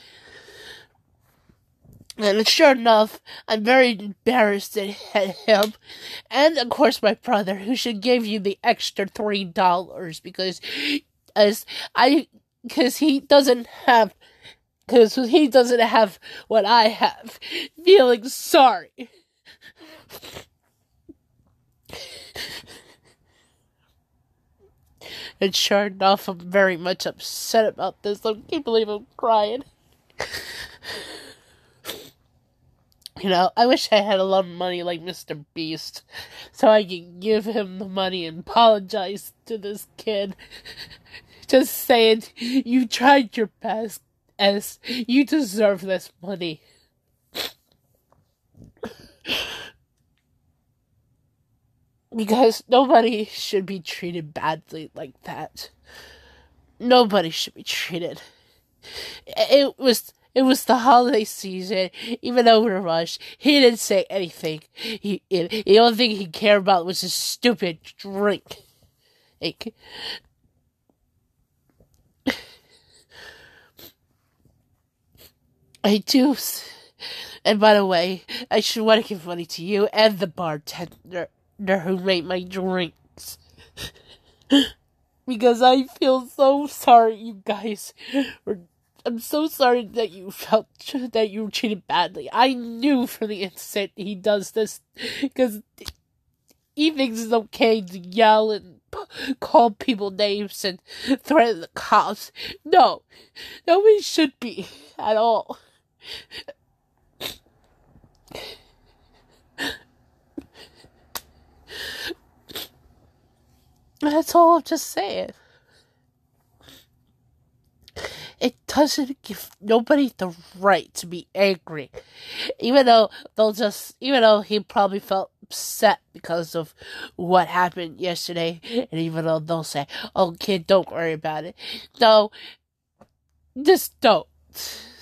And sure enough, I'm very embarrassed at him, and of course my brother, who should give you the extra three dollars because, as I, because he doesn't have, because he doesn't have what I have, feeling sorry. And sure enough, I'm very much upset about this. I can't believe I'm crying. You know, I wish I had a lot of money like Mr. Beast, so I could give him the money and apologize to this kid. Just saying, you tried your best, as you deserve this money. Because nobody should be treated badly like that. Nobody should be treated. It was it was the holiday season, even though we were rushed. He didn't say anything. He, the only thing he cared about was his stupid drink. Like, I do. And by the way, I should want to give money to you and the bartender who made my drinks. because I feel so sorry you guys I'm so sorry that you felt that you were treated badly. I knew from the instant he does this because he thinks it's okay to yell and call people names and threaten the cops. No, nobody should be at all. That's all I'm just saying it doesn't give nobody the right to be angry. Even though they'll just, even though he probably felt upset because of what happened yesterday, and even though they'll say, oh, kid, don't worry about it. No, just don't.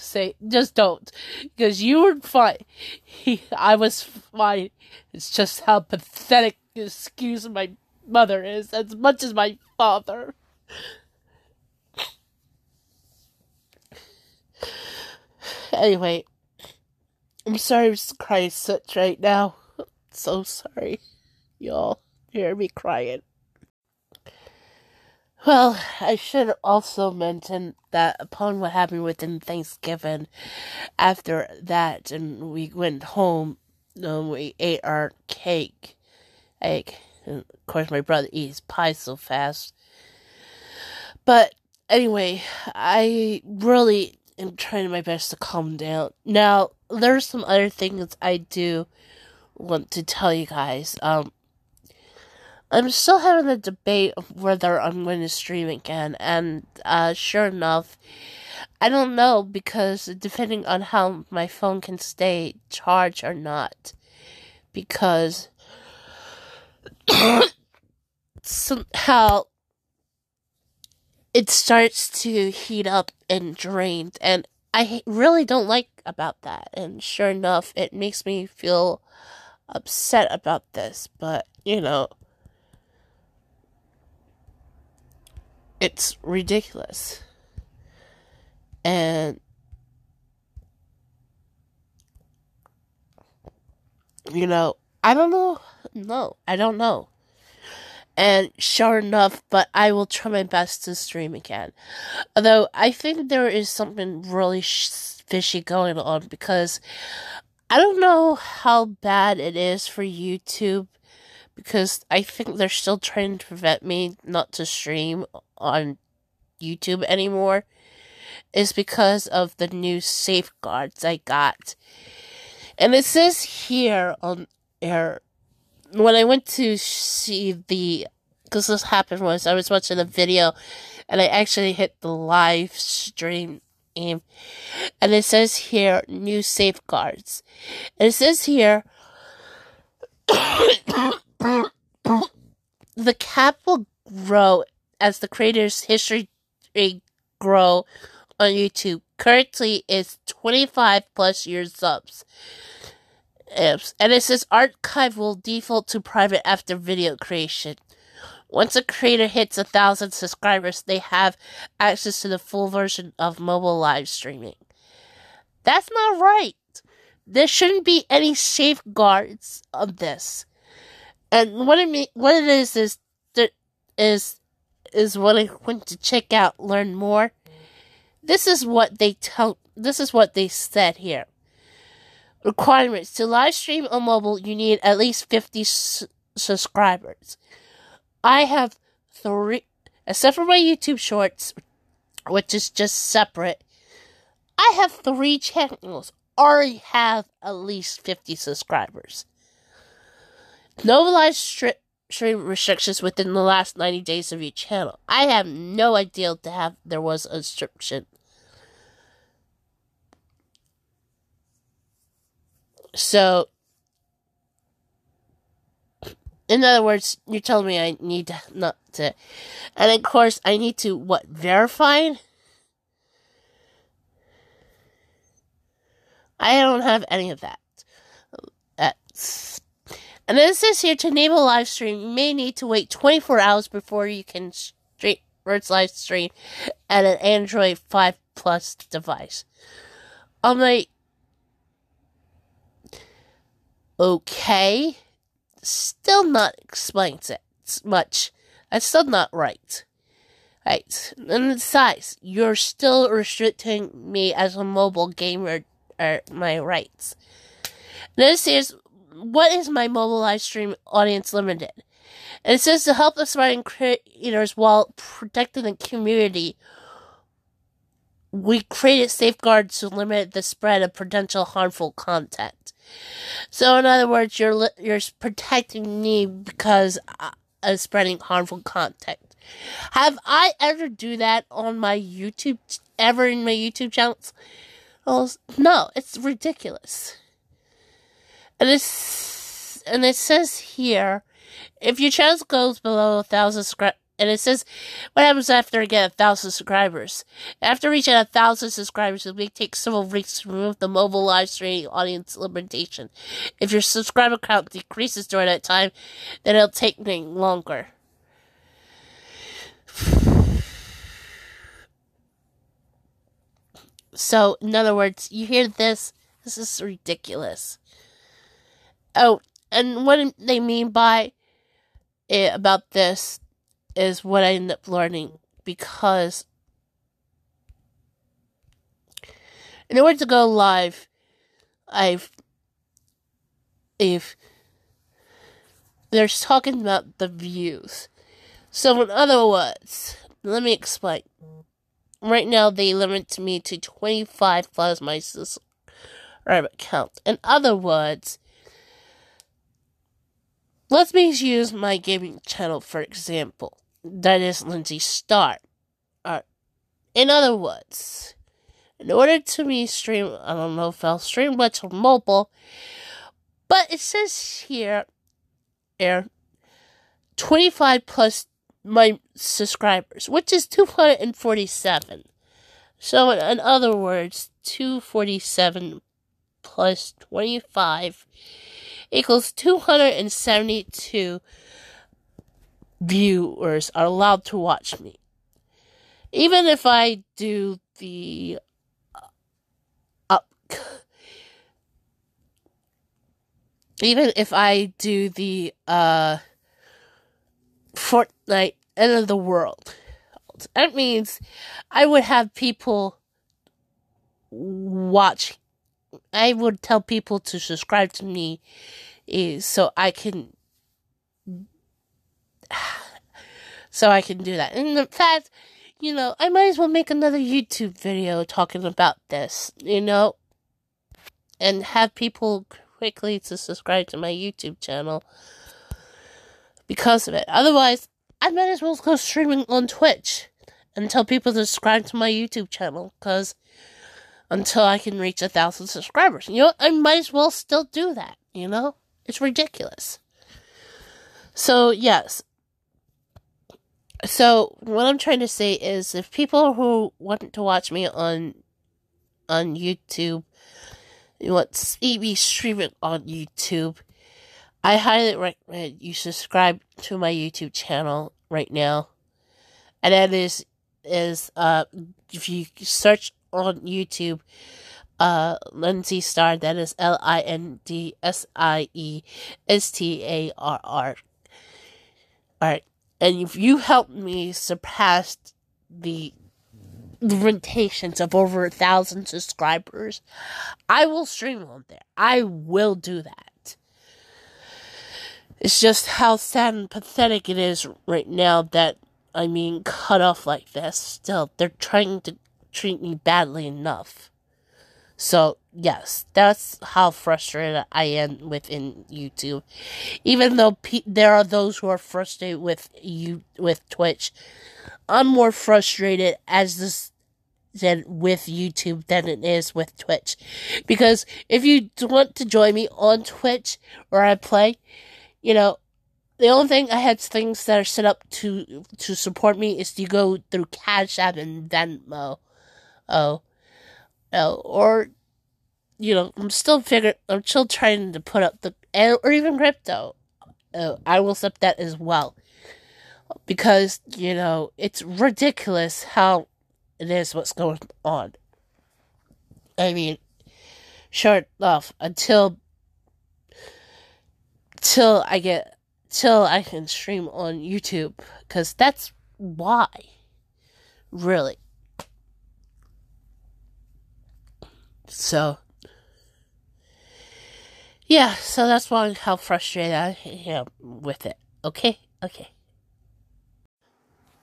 Say, just don't. Because you were fine. He, I was fine. It's just how pathetic, excuse my mother is, as much as my father. Anyway, I'm sorry I'm crying such right now. So sorry, y'all hear me crying. Well, I should also mention that upon what happened within Thanksgiving, after that, and we went home, um, we ate our cake. Like, of course, my brother eats pie so fast. But anyway, I really am trying my best to calm down. Now, there's some other things I do want to tell you guys. Um, I'm still having a debate of whether I'm going to stream again, and uh, sure enough, I don't know because depending on how my phone can stay charged or not, because somehow it starts to heat up and drain, and I really don't like about that. And sure enough, it makes me feel upset about this, but you know, it's ridiculous. And you know, I don't know. No, I don't know. And sure enough, but I will try my best to stream again. Although I think there is something really sh- fishy going on because I don't know how bad it is for YouTube because I think they're still trying to prevent me not to stream on YouTube anymore. Is because of the new safeguards I got. And it says here on air when I went to see the, because this happened was I was watching a video, and I actually hit the live stream aim and it says here new safeguards. And it says here the cap will grow as the creator's history grow on YouTube. Currently, it's 25 plus years subs. And it says archive will default to private after video creation. Once a creator hits a thousand subscribers, they have access to the full version of mobile live streaming. That's not right. there shouldn't be any safeguards of this. And what it mean, what it is is that is is what I went to check out, learn more. This is what they tell. This is what they said here. Requirements to live stream on mobile, you need at least fifty subscribers. I have three, except for my YouTube Shorts, which is just separate. I have three channels. Already have at least fifty subscribers. No live stream restrictions within the last 90 days of each channel. I have no idea to have there was a restriction. So, in other words, you're telling me I need to not to, and of course I need to what verify. I don't have any of that. That's and this is here to enable live stream, you may need to wait 24 hours before you can Words live stream at an Android 5 Plus device. I'm like, okay, still not explains it much. That's still not right. Right. And besides, you're still restricting me as a mobile gamer, or my rights. This is what is my mobile live stream audience limited? And it says to help aspiring creators while protecting the community. We created safeguards to limit the spread of potential harmful content. So, in other words, you're li- you're protecting me because uh, of spreading harmful content. Have I ever do that on my YouTube ever in my YouTube channels? No, it's ridiculous. And it's and it says here, if your channel goes below a thousand subscribers, and it says what happens after you get a thousand subscribers. After reaching a thousand subscribers, it may take several weeks to remove the mobile live streaming audience limitation. If your subscriber count decreases during that time, then it'll take longer. So, in other words, you hear this, this is ridiculous. Oh, and what they mean by it about this is what I end up learning because in order to go live, I've if they're talking about the views. So in other words, let me explain. Right now they limit me to 25 plus my subscriber count. In other words, let me use my gaming channel for example. That is Lindsie Starr. Uh, in other words, in order to me stream, I don't know if I'll stream much on mobile, but it says here, air, 25 plus my subscribers, which is 247. So, in other words, 247 plus 25 equals 272 viewers are allowed to watch me. Even if I do the uh, up, even if I do the uh, Fortnite end of the world, that means I would have people watch I would tell people to subscribe to me is so I can so I can do that. And in fact, you know, I might as well make another YouTube video talking about this, you know, and have people quickly to subscribe to my YouTube channel because of it. Otherwise, I might as well go streaming on Twitch and tell people to subscribe to my YouTube channel because until I can reach a thousand subscribers. You know, I might as well still do that, you know? It's ridiculous. So, yes. So, what I'm trying to say is if people who want to watch me on on YouTube you want to see me streaming on YouTube, I highly recommend you subscribe to my YouTube channel right now. And that is is uh if you search on YouTube uh, Lindsie Starr. That is L I N D S I E S T A R R. Alright. And if you help me surpass the limitations of over a thousand subscribers, I will stream on there. I will do that. It's just how sad and pathetic it is right now that I mean cut off like this. Still, they're trying to treat me badly enough. So, yes, that's how frustrated I am within YouTube. Even though pe- there are those who are frustrated with you with Twitch, I'm more frustrated as this than with YouTube than it is with Twitch. Because if you want to join me on Twitch where I play, you know, the only thing I had things that are set up to to support me is to go through Cash App and Venmo. Oh. Oh, or you know, I'm still figuring, I'm still trying to put up the, or even crypto. Oh, I will accept that as well. Because, you know, it's ridiculous how it is what's going on. I mean, short enough, until, till I get, till I can stream on YouTube. Because that's why. Really. So, yeah, so that's why how frustrated I am with it. Okay, okay.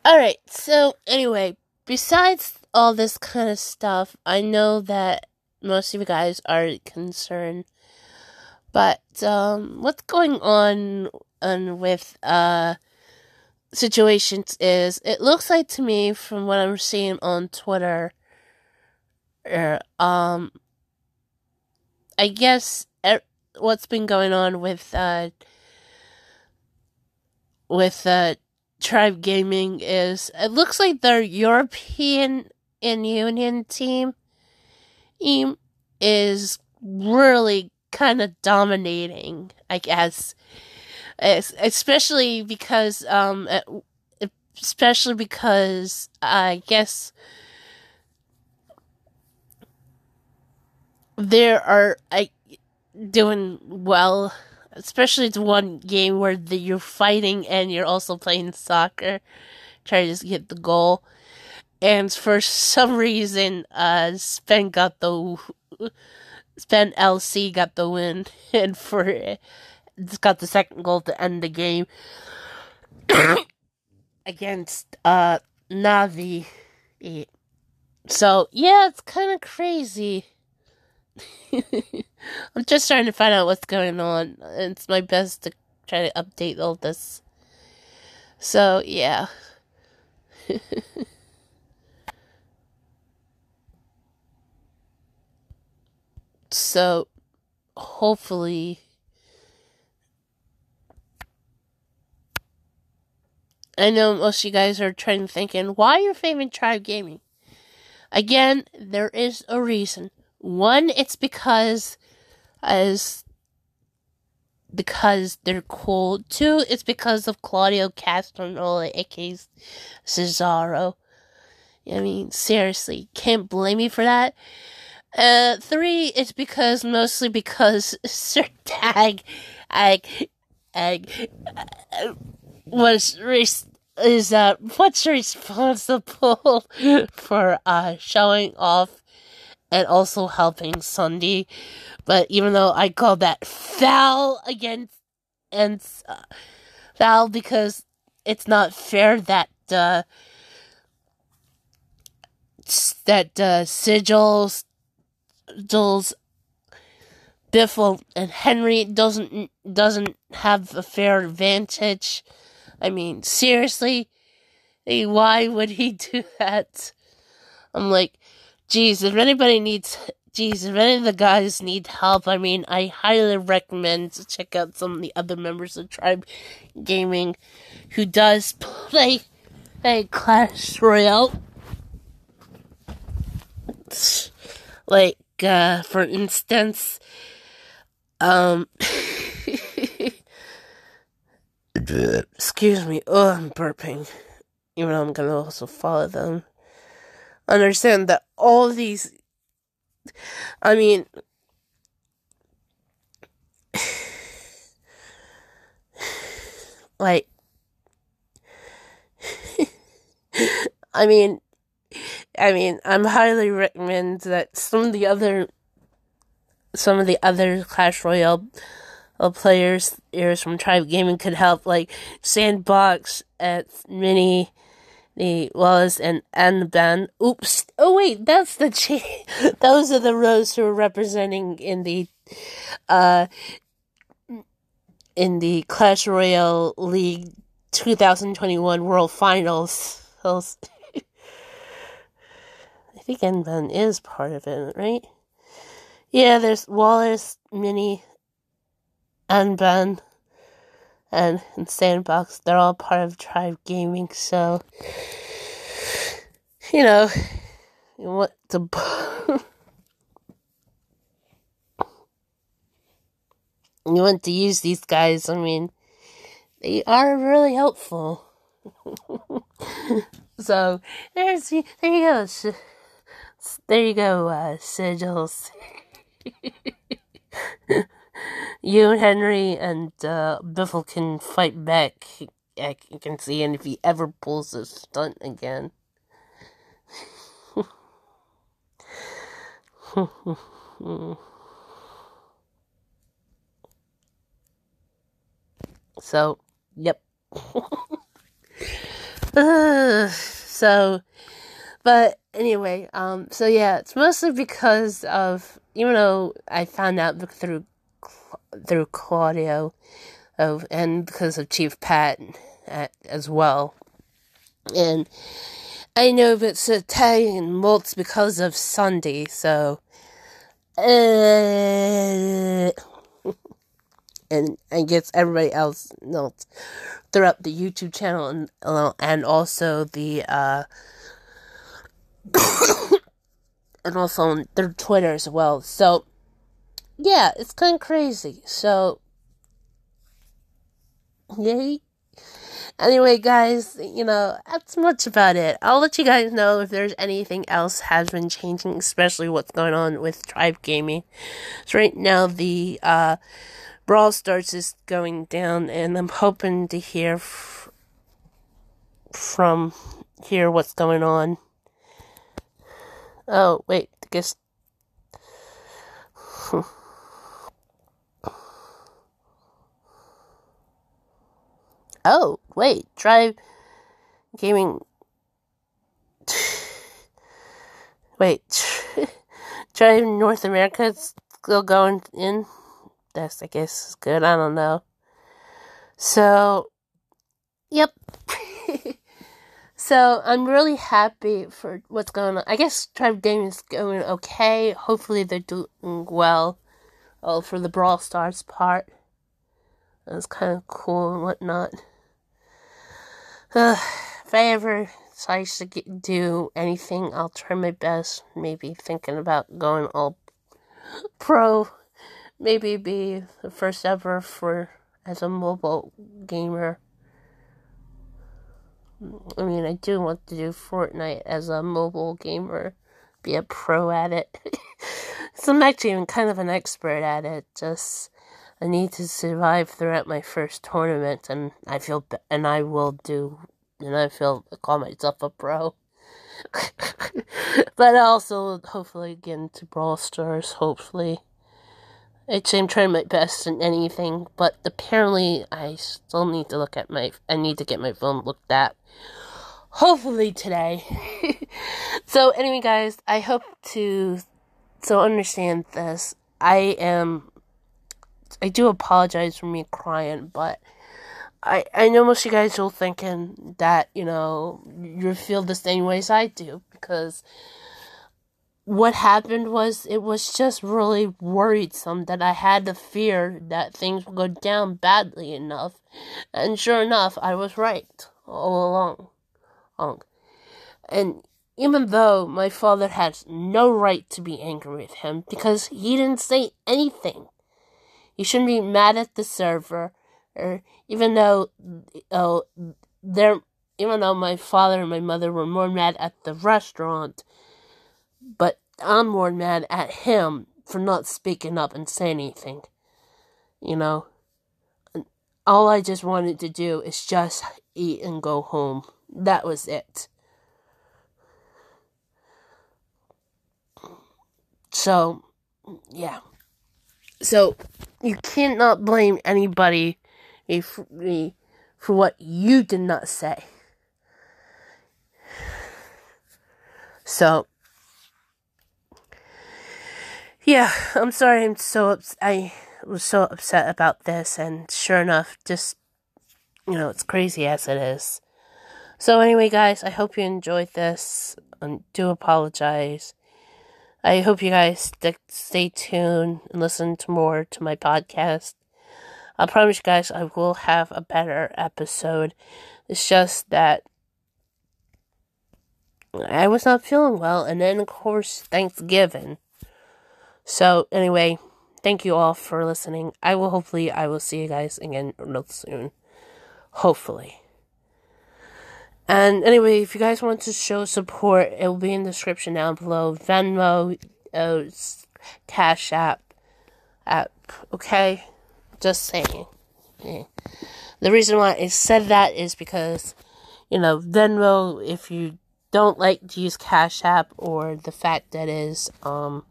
Alright, so anyway, besides all this kind of stuff, I know that most of you guys are concerned. But um, what's going on and with uh situations is it looks like to me from what I'm seeing on Twitter er, um I guess what's been going on with uh with uh Tribe Gaming is it looks like their European and Union team team is really kind of dominating, I guess. Especially because um especially because I guess there are I doing well, especially it's one game where the, you're fighting and you're also playing soccer, trying to get the goal. And for some reason, uh, Spen got the Spen LC got the win, and for it's got the second goal to end the game against uh Navi. So yeah, it's kind of crazy. I'm just trying to find out what's going on. It's my best to try to update all this. So, yeah. so, hopefully. I know most of you guys are trying to thinking, why your favorite tribe gaming? Again, there is a reason. One, it's because as because they're cool. Two, it's because of Claudio Castagnoli, aka Cesaro. I mean, seriously, can't blame me for that. Uh, three, it's because mostly because Sir Tag, I, I, was is uh what's responsible for uh showing off and also helping Sunday. But even though I call that foul against and uh, foul because it's not fair that uh, that uh, sigils sigils Biffle and Henry doesn't doesn't have a fair advantage. I mean, seriously, why would he do that? I'm like, geez, if anybody needs, geez, if any of the guys need help, I mean, I highly recommend to check out some of the other members of Tribe Gaming who does play, play Clash Royale. Like, uh, for instance, um, excuse me, oh, I'm burping. Even though I'm gonna also follow them understand that all these I mean, like, I mean, I mean, I'm highly recommend that some of the other, some of the other Clash Royale players ears from Tribe Gaming could help, like Sandbox at Mini, the Wallace and Anban. Oops! Oh wait, that's the cha- Those are the rows who are representing in the, uh, in the Clash Royale League 2021 World Finals. I think Anban is part of it, right? Yeah, there's Wallace, Mini, and Ben and, and Sandbox, they're all part of Tribe Gaming, so you know you want to you want to use these guys, I mean they are really helpful. so there's there you go. There you go, uh, sigils you and Henry and uh, Biffle can fight back. I can see, and if he ever pulls a stunt again. so, yep. so, but anyway, um, so yeah, it's mostly because of even though I found out through through Claudio, oh, and because of Chief Pat uh, as well. And I know that it's Italian malts because of Sunday, so. Uh, and I guess everybody else knows throughout the YouTube channel and uh, and also the uh and also on their Twitter as well. So yeah, it's kind of crazy. So, yay. Anyway, guys, you know, that's much about it. I'll let you guys know if there's anything else has been changing, especially what's going on with Tribe Gaming. So right now, the uh, Brawl Stars is going down, and I'm hoping to hear f- from here what's going on. Oh wait, I guess. Oh, wait, Tribe Gaming. wait, Tribe North America still going in? That's, I guess, is good. I don't know. So, yep. so, I'm really happy for what's going on. I guess Tribe Gaming is going okay. Hopefully, they're doing well. Oh, for the Brawl Stars part. That's kind of cool and whatnot. Uh, if I ever decide to get, do anything, I'll try my best. Maybe thinking about going all pro. Maybe be the first ever for as a mobile gamer. I mean, I do want to do Fortnite as a mobile gamer, be a pro at it. so I'm actually even kind of an expert at it. Just I need to survive throughout my first tournament, and I feel and I will do, and I feel call myself a pro. but also, hopefully, get into Brawl Stars. Hopefully, actually, I'm trying my best in anything, but apparently, I still need to look at my. I need to get my phone looked at. Hopefully today. so anyway, guys, I hope to so understand this. I am I do apologize for me crying, but I I know most of you guys are thinking that you know you feel the same way as I do because what happened was it was just really worrisome that I had the fear that things would go down badly enough, and sure enough, I was right all along. And even though my father has no right to be angry with him because he didn't say anything you shouldn't be mad at the server, or even though, oh, they're even though my father and my mother were more mad at the restaurant, but I'm more mad at him for not speaking up and saying anything. You know? All I just wanted to do is just eat and go home. That was it. So, yeah. So, you cannot blame anybody for, what you did not say. So, yeah, I'm sorry. I'm so ups- I was so upset about this, and sure enough, just you know, it's crazy as it is. So anyway, guys, I hope you enjoyed this. And do apologize. I hope you guys stick, stay tuned and listen to more to my podcast. I promise you guys I will have a better episode. It's just that I was not feeling well, and then of course Thanksgiving. So anyway, thank you all for listening. I will hopefully I will see you guys again real soon. Hopefully. And anyway, if you guys want to show support, it will be in the description down below. Venmo, uh, Cash App, app. Okay, just saying. Yeah. The reason why I said that is because, you know, Venmo. If you don't like to use Cash App or the fact that is um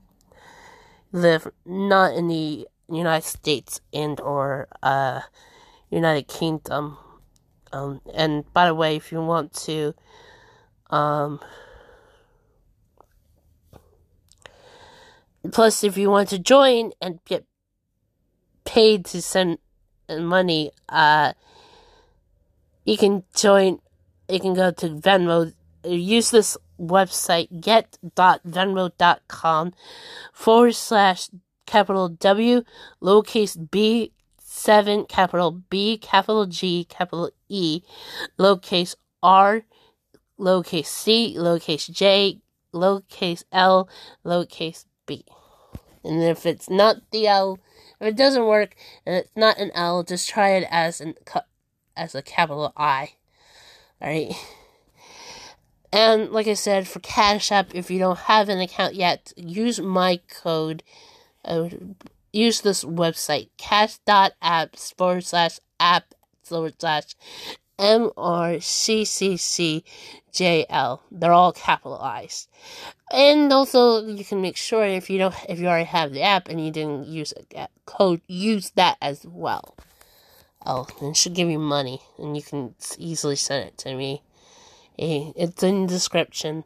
live not in the United States and or uh United Kingdom um, and by the way, if you want to, um, plus if you want to join and get paid to send money, uh, you can join. You can go to Venmo. Use this website get.venmo.com forward slash capital W lowercase b 7, capital B, capital G, capital E, lowercase r, lowercase c, lowercase j, lowercase l, lowercase b. And if it's not the L, if it doesn't work and it's not an L, just try it as an as a capital I. Alright? And like I said, for Cash App, if you don't have an account yet, use my code. Uh, use this website, cash.apps forward slash app forward slash M R C C C J L. They're all capitalized. And also, you can make sure if you don't, if you already have the app and you didn't use a code, use that as well. Oh, and it should give you money, and you can easily send it to me. Eh, it's in the description.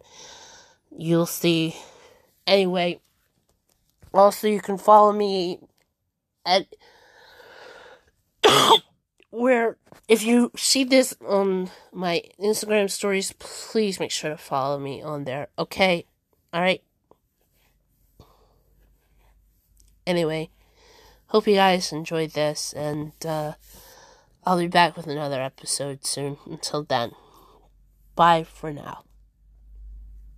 You'll see. Anyway, also, you can follow me at where if you see this on my Instagram stories, please make sure to follow me on there. Okay? Alright? Anyway, hope you guys enjoyed this, and uh, I'll be back with another episode soon. Until then, bye for now.